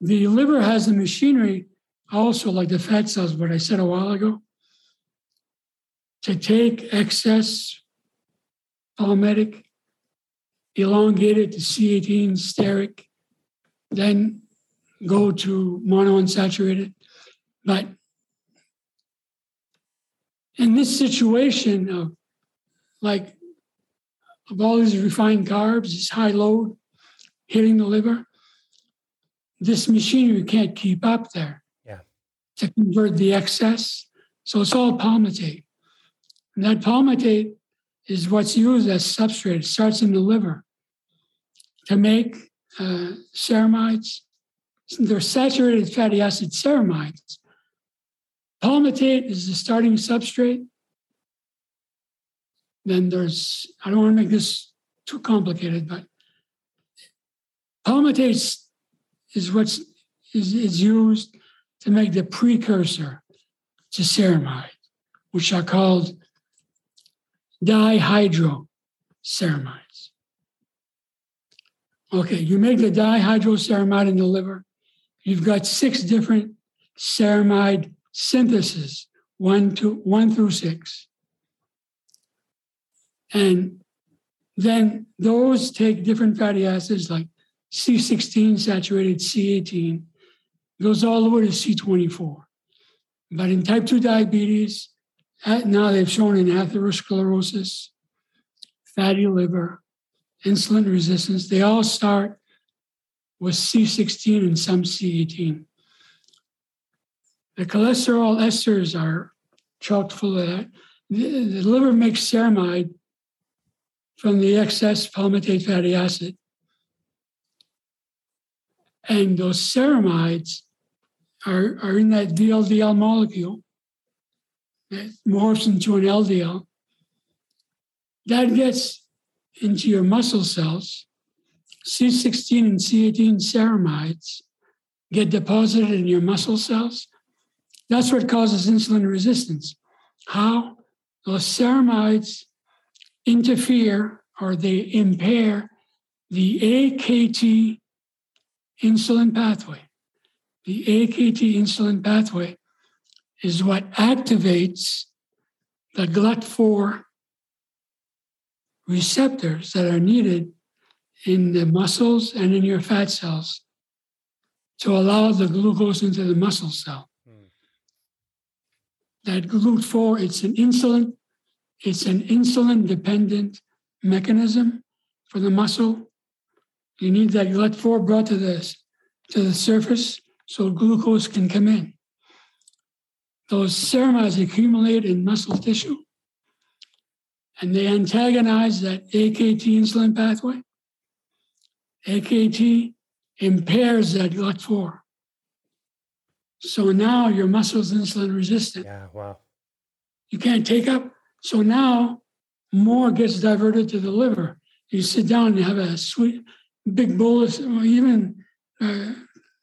The liver has the machinery, also like the fat cells, what I said a while ago, to take excess palmitic, elongate it to C18 stearic, then go to monounsaturated. But in this situation of like of all these refined carbs, this high load hitting the liver, this machinery can't keep up there yeah. to convert the excess. So it's all palmitate. And that palmitate is what's used as substrate. It starts in the liver to make uh, ceramides. They're saturated fatty acid ceramides. Palmitate is the starting substrate. Then there's, I don't want to make this too complicated, but palmitate is what's is, is used to make the precursor to ceramide, which are called dihydroceramides. Okay, you make the dihydroceramide in the liver. You've got six different ceramide synthases, one to one through six. And then those take different fatty acids like C16 saturated C18, goes all the way to C24. But in type 2 diabetes, now they've shown in atherosclerosis, fatty liver, insulin resistance, they all start with C16 and some C18. The cholesterol esters are chock full of that. The, the liver makes ceramide from the excess palmitate fatty acid. And those ceramides are, are in that VLDL molecule that morphs into an LDL. That gets into your muscle cells. C16 and C18 ceramides get deposited in your muscle cells. That's what causes insulin resistance. How? Those ceramides interfere or they impair the AKT insulin pathway. The AKT insulin pathway is what activates the GLUT4 receptors that are needed in the muscles and in your fat cells to allow the glucose into the muscle cell. Hmm. That GLUT4, it's an insulin, it's an insulin dependent mechanism for the muscle. You need that GLUT4 brought to the, to the surface so glucose can come in. Those ceramides accumulate in muscle tissue and they antagonize that AKT insulin pathway. AKT impairs that GLUT4. So now your muscle's insulin resistant. Yeah, wow. You can't take up. So now more gets diverted to the liver. You sit down and have a sweet, big bowl of, or even uh,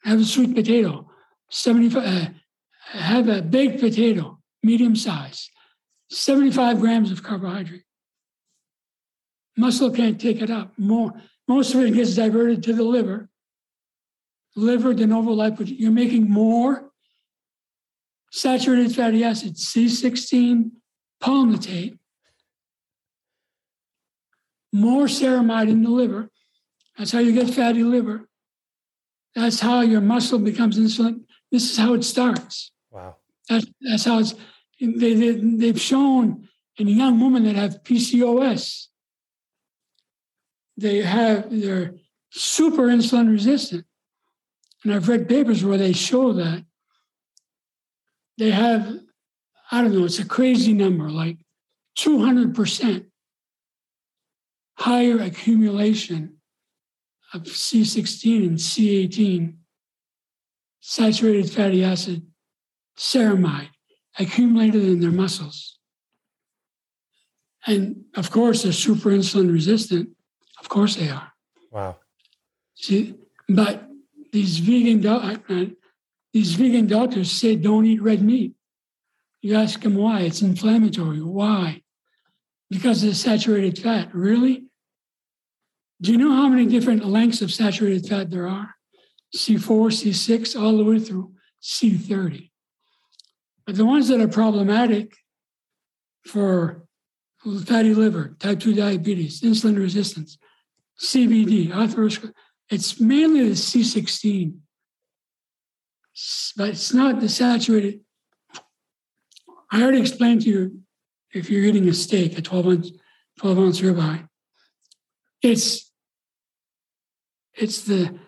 have a sweet potato, 75, uh, have a baked potato, medium size, 75 grams of carbohydrate. Muscle can't take it up. More, most of it gets diverted to the liver. Liver de novo lipogen. You're making more saturated fatty acids, C16 palmitate, more ceramide in the liver. That's how you get fatty liver. That's how your muscle becomes insulin. This is how it starts. Wow. That's, that's how it's, they, they, they've shown in young women that have PCOS, they have, they're super insulin resistant. And I've read papers where they show that they have, I don't know, it's a crazy number, like 200% higher accumulation of C16 and C18, saturated fatty acid, ceramide, accumulated in their muscles. And of course, they're super insulin resistant. Of course, they are. Wow. See, but these vegan do- uh, uh, these vegan doctors say don't eat red meat. You ask them why? It's inflammatory. Why? Because of the saturated fat. Really? Do you know how many different lengths of saturated fat there are? C4, C6, all the way through C30. But the ones that are problematic for fatty liver, type 2 diabetes, insulin resistance, CVD, atherosclerosis, it's mainly the C16, but it's not the saturated. I already explained to you if you're eating a steak, a 12 ounce, 12 ounce ribeye, it's it's the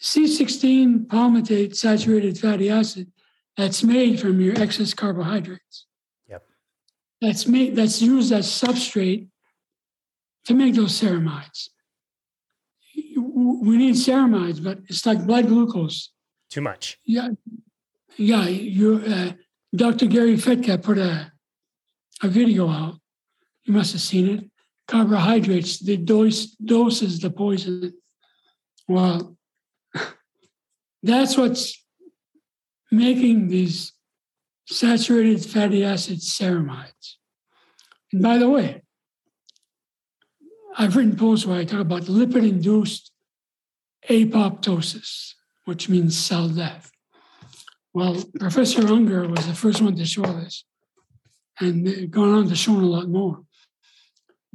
C16 palmitate saturated fatty acid that's made from your excess carbohydrates. Yep. That's made that's used as substrate to make those ceramides. We need ceramides, but it's like blood glucose. Too much. Yeah, yeah. You, uh, Dr. Gary Fettke put a a video out. You must have seen it. Carbohydrates, the dose doses the poison. Well, (laughs) that's what's making these saturated fatty acids ceramides. And by the way, I've written posts where I talk about lipid induced apoptosis, which means cell death. Well, Professor Unger was the first one to show this, and gone on to show a lot more.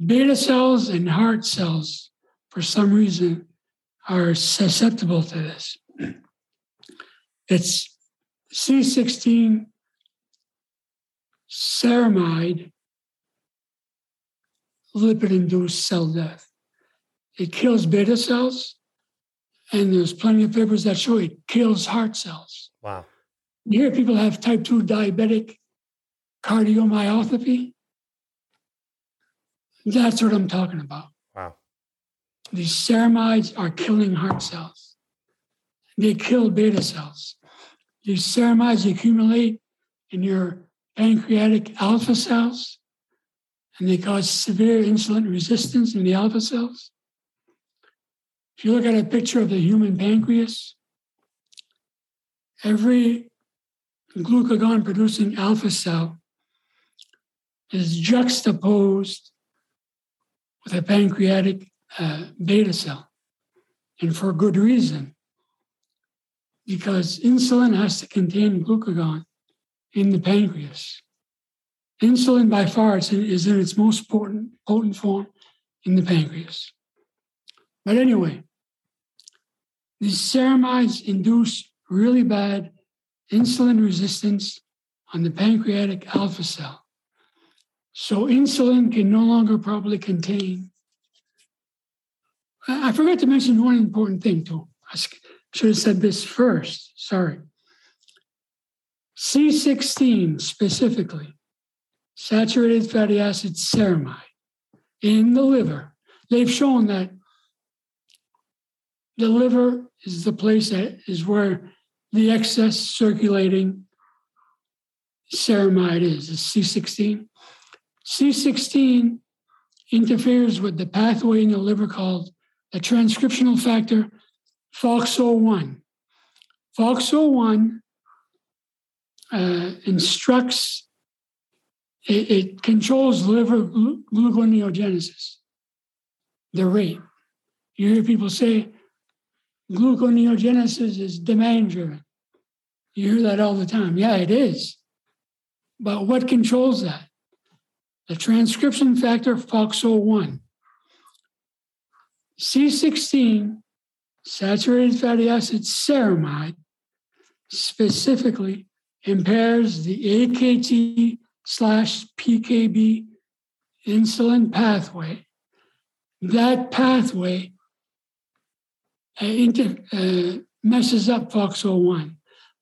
Beta cells and heart cells, for some reason, are susceptible to this. It's C16 ceramide lipid induced cell death. It kills beta cells, and there's plenty of papers that show it kills heart cells. Wow. You hear people have type 2 diabetic cardiomyopathy. That's what I'm talking about. Wow. These ceramides are killing heart cells. They kill beta cells. These ceramides accumulate in your pancreatic alpha cells and they cause severe insulin resistance in the alpha cells. If you look at a picture of the human pancreas, every glucagon producing alpha cell is juxtaposed with a pancreatic uh, beta cell, and for good reason, because insulin has to contain glucagon in the pancreas. Insulin, by far, is in its most potent, potent form in the pancreas. But anyway, these ceramides induce really bad insulin resistance on the pancreatic alpha cell. So insulin can no longer properly contain. I forgot to mention one important thing too. I should have said this first. Sorry. C16 specifically, saturated fatty acid ceramide in the liver. They've shown that the liver is the place that is where the excess circulating ceramide is, is C16. C16 interferes with the pathway in the liver called a transcriptional factor FOXO1. FOXO1 uh, instructs, it, it, controls liver gluconeogenesis, the rate. You hear people say gluconeogenesis is demand driven. You hear that all the time. Yeah, it is. But what controls that? The transcription factor FOXO1. C16 saturated fatty acid ceramide specifically impairs the AKT slash PKB insulin pathway. That pathway inter, uh, messes up FOXO1.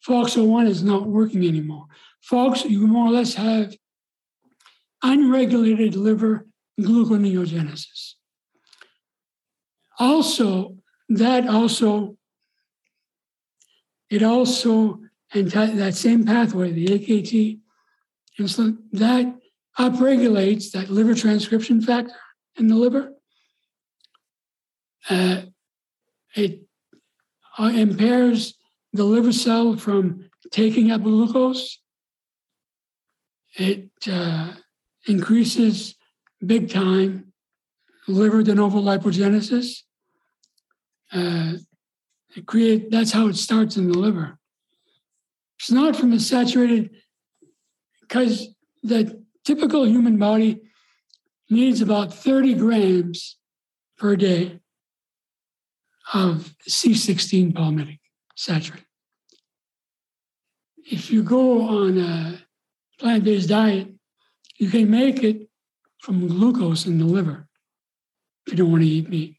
FOXO1 is not working anymore. Folks, you more or less have unregulated liver gluconeogenesis. Also, that also, it also, and that same pathway, the AKT insulin, that upregulates that liver transcription factor in the liver. Uh, it uh, impairs the liver cell from taking up glucose. It uh, increases big time liver de novo lipogenesis. Uh, it create that's how it starts in the liver. It's not from the saturated because the typical human body needs about 30 grams per day Um, hmm. of C16 palmitic saturate. If you go on a plant based diet, you can make it from glucose in the liver if you don't want to eat meat.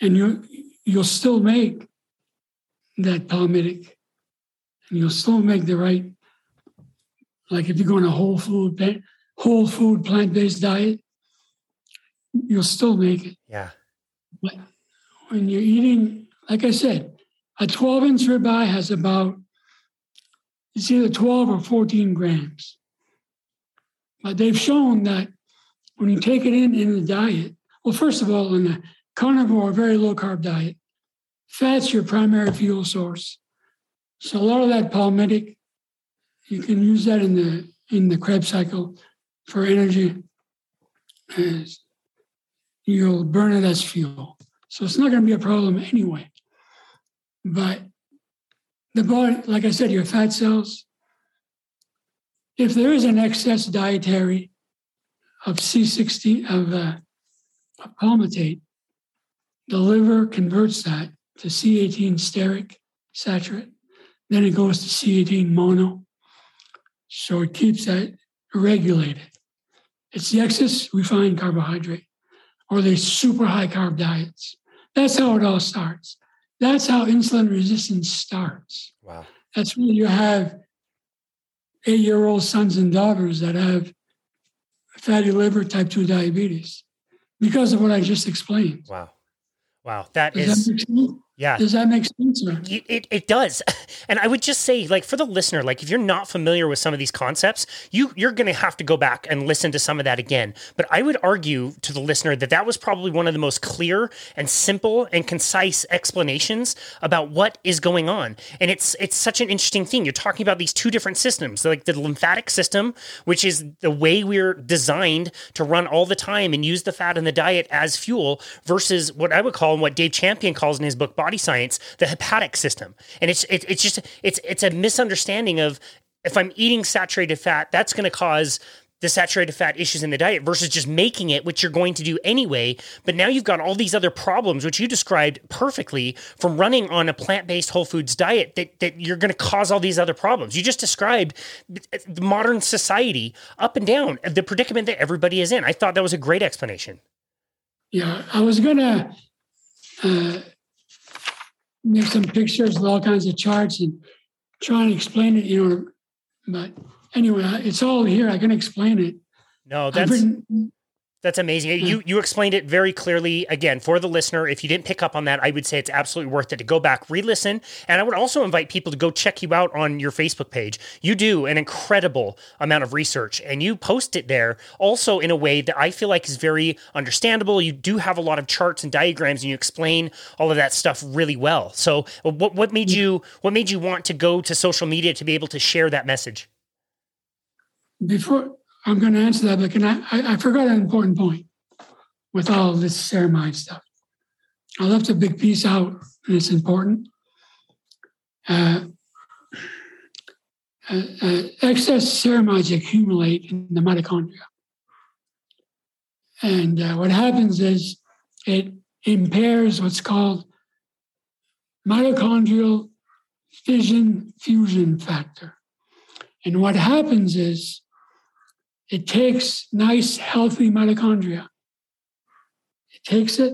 And you, you'll still make that palmitic and you'll still make the right, like if you go on a whole food, whole food plant based diet, you'll still make it. Yeah. But when you're eating, like I said, a 12 inch ribeye has about, it's either 12 or 14 grams. But they've shown that when you take it in in the diet, well, first of all, in a carnivore, very low carb diet, fat's your primary fuel source. So a lot of that palmitic, you can use that in the in the Krebs cycle for energy. As you'll burn it as fuel. So it's not going to be a problem anyway. But the body, like I said, your fat cells, if there is an excess dietary of C16 of, uh, of palmitate, the liver converts that to C18 stearic saturate. Then it goes to C18 mono. So it keeps that regulated. It's the excess refined carbohydrate or the super high carb diets. That's how it all starts. That's how insulin resistance starts. Wow. That's when you have eight year old sons and daughters that have fatty liver, type 2 diabetes because of what I just explained. Wow. Wow. That Does is. that Yeah. Does that make sense? Or? It, it does. (laughs) And I would just say, like, for the listener, like, if you're not familiar with some of these concepts, you, you're going to have to go back and listen to some of that again. But I would argue to the listener that that was probably one of the most clear and simple and concise explanations about what is going on. And it's, it's such an interesting thing. You're talking about these two different systems, like the lymphatic system, which is the way we're designed to run all the time and use the fat in the diet as fuel versus what I would call and what Dave Champion calls in his book, Body Science, the hepatic system. And it's, it, it's just, it's, it's a misunderstanding of if I'm eating saturated fat, that's going to cause the saturated fat issues in the diet versus just making it, which you're going to do anyway. But now you've got all these other problems, which you described perfectly from running on a plant based whole foods diet that, that you're going to cause all these other problems. You just described the modern society up and down, the predicament that everybody is in. I thought that was a great explanation. Yeah, I was going to uh, make some pictures with all kinds of charts and try and explain it, you know. But anyway, it's all here. I can explain it. No, that's written, That's amazing. Hmm. You you explained it very clearly. Again, for the listener, if you didn't pick up on that, I would say it's absolutely worth it to go back, re-listen, and I would also invite people to go check you out on your Facebook page. You do an incredible amount of research, and you post it there also in a way that I feel like is very understandable. You do have a lot of charts and diagrams, and you explain all of that stuff really well. So, what what made you what made you want to go to social media to be able to share that message? before I'm going to answer that, but can I, I? I forgot an important point with all this ceramide stuff. I left a big piece out, and it's important. Uh, uh, uh, excess ceramides accumulate in the mitochondria. And uh, what happens is it impairs what's called mitochondrial fission fusion factor. And what happens is it takes nice, healthy mitochondria, it takes it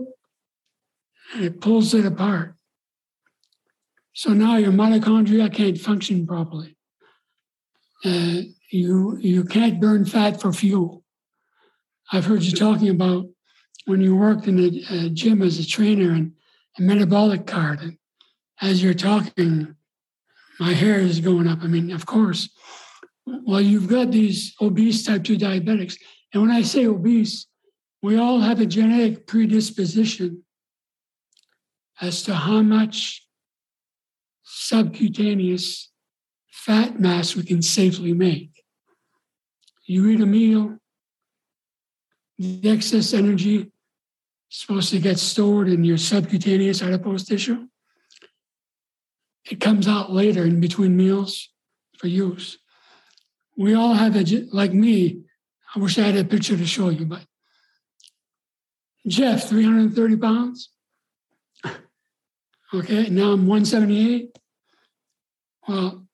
and it pulls it apart. So now your mitochondria can't function properly. Uh, you, you can't burn fat for fuel. I've heard you talking about when you worked in a, a gym as a trainer and a metabolic cart. And as you're talking, my hair is going up. I mean, of course. Well, you've got these obese type 2 diabetics. And when I say obese, we all have a genetic predisposition as to how much subcutaneous fat mass we can safely make. You eat a meal, the excess energy is supposed to get stored in your subcutaneous adipose tissue. It comes out later in between meals for use. We all have a, like me, I wish I had a picture to show you, but Jeff, 330 pounds. Okay, now I'm 178. Well,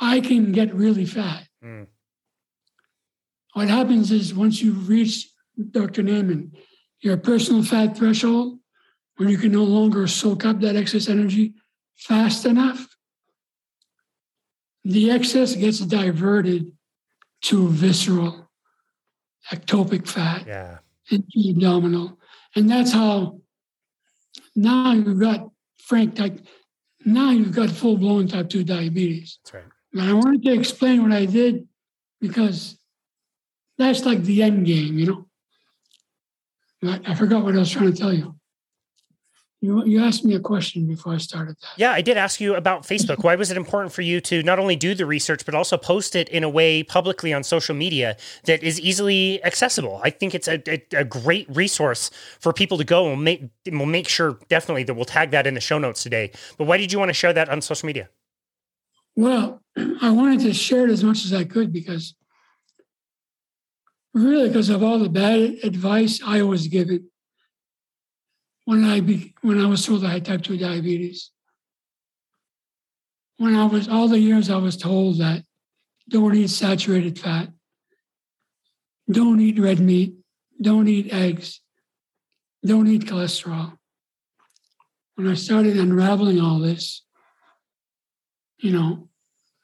I can get really fat. Mm. What happens is once you reach Dr. Naiman, your personal fat threshold, when you can no longer soak up that excess energy fast enough, the excess gets diverted to visceral ectopic fat yeah. into abdominal. And that's how now you've got frank type, now you've got full blown type 2 diabetes. That's right. And I wanted to explain what I did because that's like the end game, you know. I, I forgot what I was trying to tell you. You, you asked me a question before I started that. Yeah, I did ask you about Facebook. Why was it important for you to not only do the research, but also post it in a way publicly on social media that is easily accessible? I think it's a, a, a great resource for people to go and make, we'll make sure definitely that we'll tag that in the show notes today. But why did you want to share that on social media? Well, (clears throat) I wanted to share it as much as I could because really because of all the bad advice I was given when I be, when I was told I had type 2 diabetes. When I was all the years I was told that don't eat saturated fat, don't eat red meat, don't eat eggs, don't eat cholesterol. When I started unraveling all this, you know,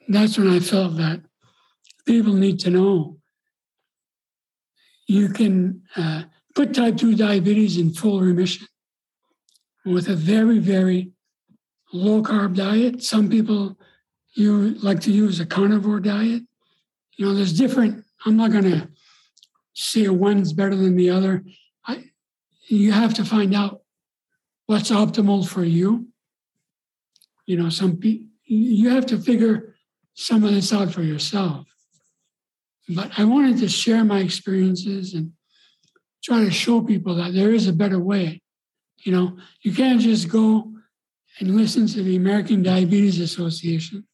that's when I felt that people need to know you can uh, put type 2 diabetes in full remission with a very, very low carb diet. Some people you like to use a carnivore diet. You know, there's different, I'm not going to say one's better than the other. I, you have to find out what's optimal for you. You know, some people, you have to figure some of this out for yourself. But I wanted to share my experiences and try to show people that there is a better way. You know, you can't just go and listen to the American Diabetes Association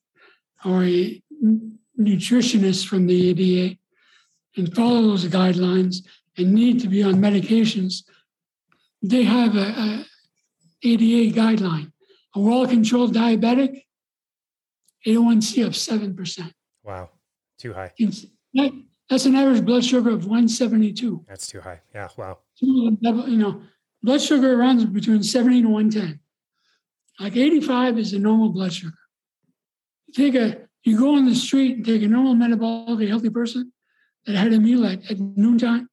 or a nutritionist from the ADA and follow those guidelines and need to be on medications. They have a, a ADA guideline. A well-controlled diabetic, A1C of 7%. Wow, too high. That, that's an average blood sugar of 172. That's too high. Yeah, wow. You know, blood sugar runs between 70 and 110. Like 85 is a normal blood sugar. You take a, you go on the street and take a normal metabolically healthy person that had a meal at, at noontime.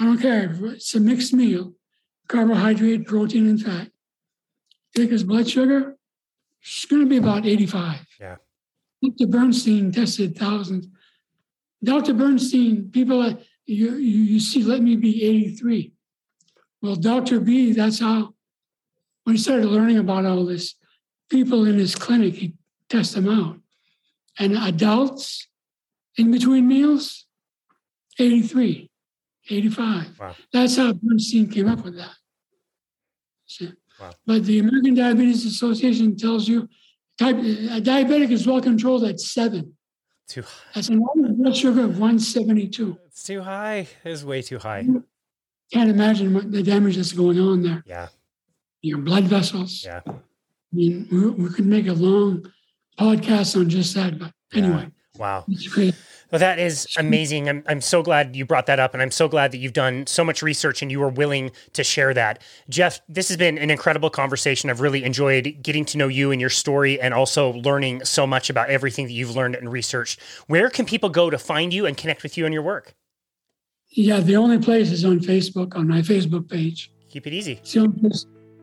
I don't care. if It's a mixed meal, carbohydrate, protein, and fat. Take his blood sugar, it's going to be about 85. Yeah. Dr. Bernstein tested thousands Dr. Bernstein, people, you, you, you see, let me be 83. Well, Dr. B, that's how, when he started learning about all this, people in his clinic, he test them out. And adults in between meals, 83, 85. Wow. That's how Bernstein came up with that. So, wow. But the American Diabetes Association tells you type, a diabetic is well controlled at seven. Too high. That's an blood sugar of 172. It's too high. It's way too high. Can't imagine what the damage that's going on there. Yeah. Your blood vessels. Yeah. I mean, we, we could make a long podcast on just that. But anyway, yeah. wow, it's great. Well, that is amazing. I'm, I'm so glad you brought that up. And I'm so glad that you've done so much research and you were willing to share that. Jeff, this has been an incredible conversation. I've really enjoyed getting to know you and your story and also learning so much about everything that you've learned and researched. Where can people go to find you and connect with you and your work? Yeah, the only place is on Facebook, on my Facebook page. Keep it easy.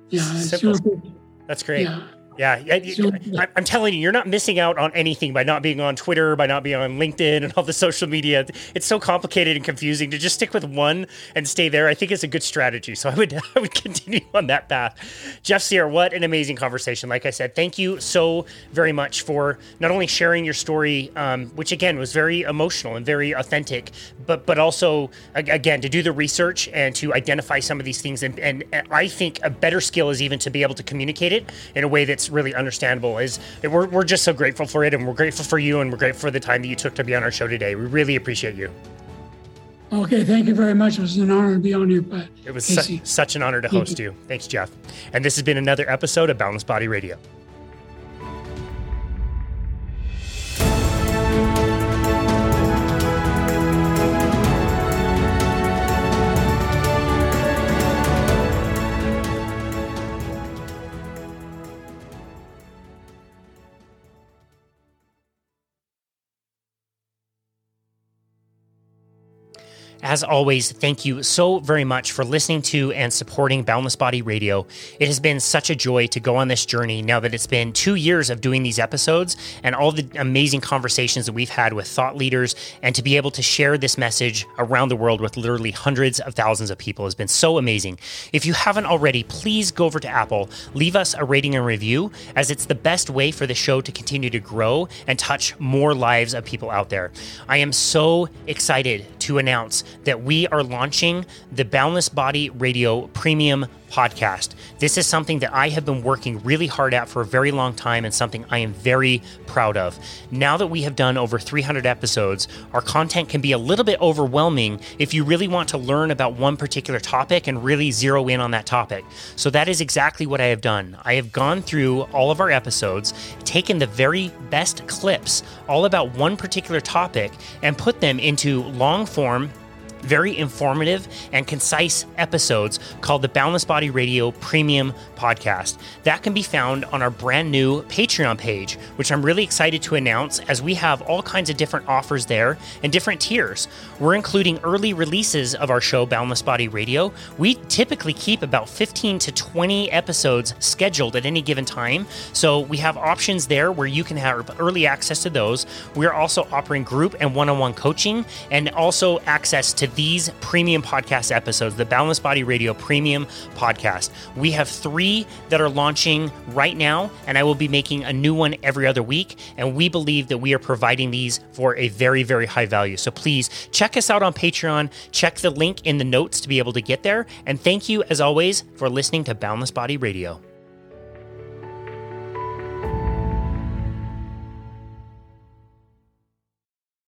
Yeah, Simple. That's great. Yeah. Yeah, I, am telling you, you're not missing out on anything by not being on Twitter, by not being on LinkedIn and all the social media. It's so complicated and confusing to just stick with one and stay there. I think it's a good strategy. So I would (laughs) I would continue on that path. Jeff Cyr, what an amazing conversation! Like I said, thank you so very much for not only sharing your story, um, which again was very emotional and very authentic, but but also again to do the research and to identify some of these things. And, and I think a better skill is even to be able to communicate it in a way really understandable. Is we're, we're just so grateful for it, and we're grateful for you, and we're grateful for the time that you took to be on our show today. We really appreciate you. Okay, thank you very much. It was an honor to be on here. Uh, but it was su- such an honor to host you. Thanks, Jeff. And this has been another episode of Boundless Body Radio. As always, thank you so very much for listening to and supporting Boundless Body Radio. It has been such a joy to go on this journey now that it's been two years of doing these episodes and all the amazing conversations that we've had with thought leaders and to be able to share this message around the world with literally hundreds of thousands of people has been so amazing. If you haven't already, please go over to Apple, leave us a rating and review, as it's the best way for the show to continue to grow and touch more lives of people out there. I am so excited to announce that we are launching the Boundless Body Radio Premium podcast. This is something that I have been working really hard at for a very long time and something I am very proud of. Now that we have done over 300 episodes, our content can be a little bit overwhelming if you really want to learn about one particular topic and really zero in on that topic. So that is exactly what I have done. I have gone through all of our episodes, taken the very best clips all about one particular topic, and put them into long form very informative and concise episodes called the Boundless Body Radio Premium Podcast. That can be found on our brand new Patreon page, which I'm really excited to announce as we have all kinds of different offers there and different tiers. We're including early releases of our show, Boundless Body Radio. We typically keep about 15 to 20 episodes scheduled at any given time. So we have options there where you can have early access to those. We're also offering group and one on one coaching and also access to these premium podcast episodes, the Boundless Body Radio Premium Podcast. We have three that are launching right now, and I will be making a new one every other week. And we believe that we are providing these for a very, very high value. So please check us out on Patreon. Check the link in the notes to be able to get there. And thank you, as always, for listening to Boundless Body Radio.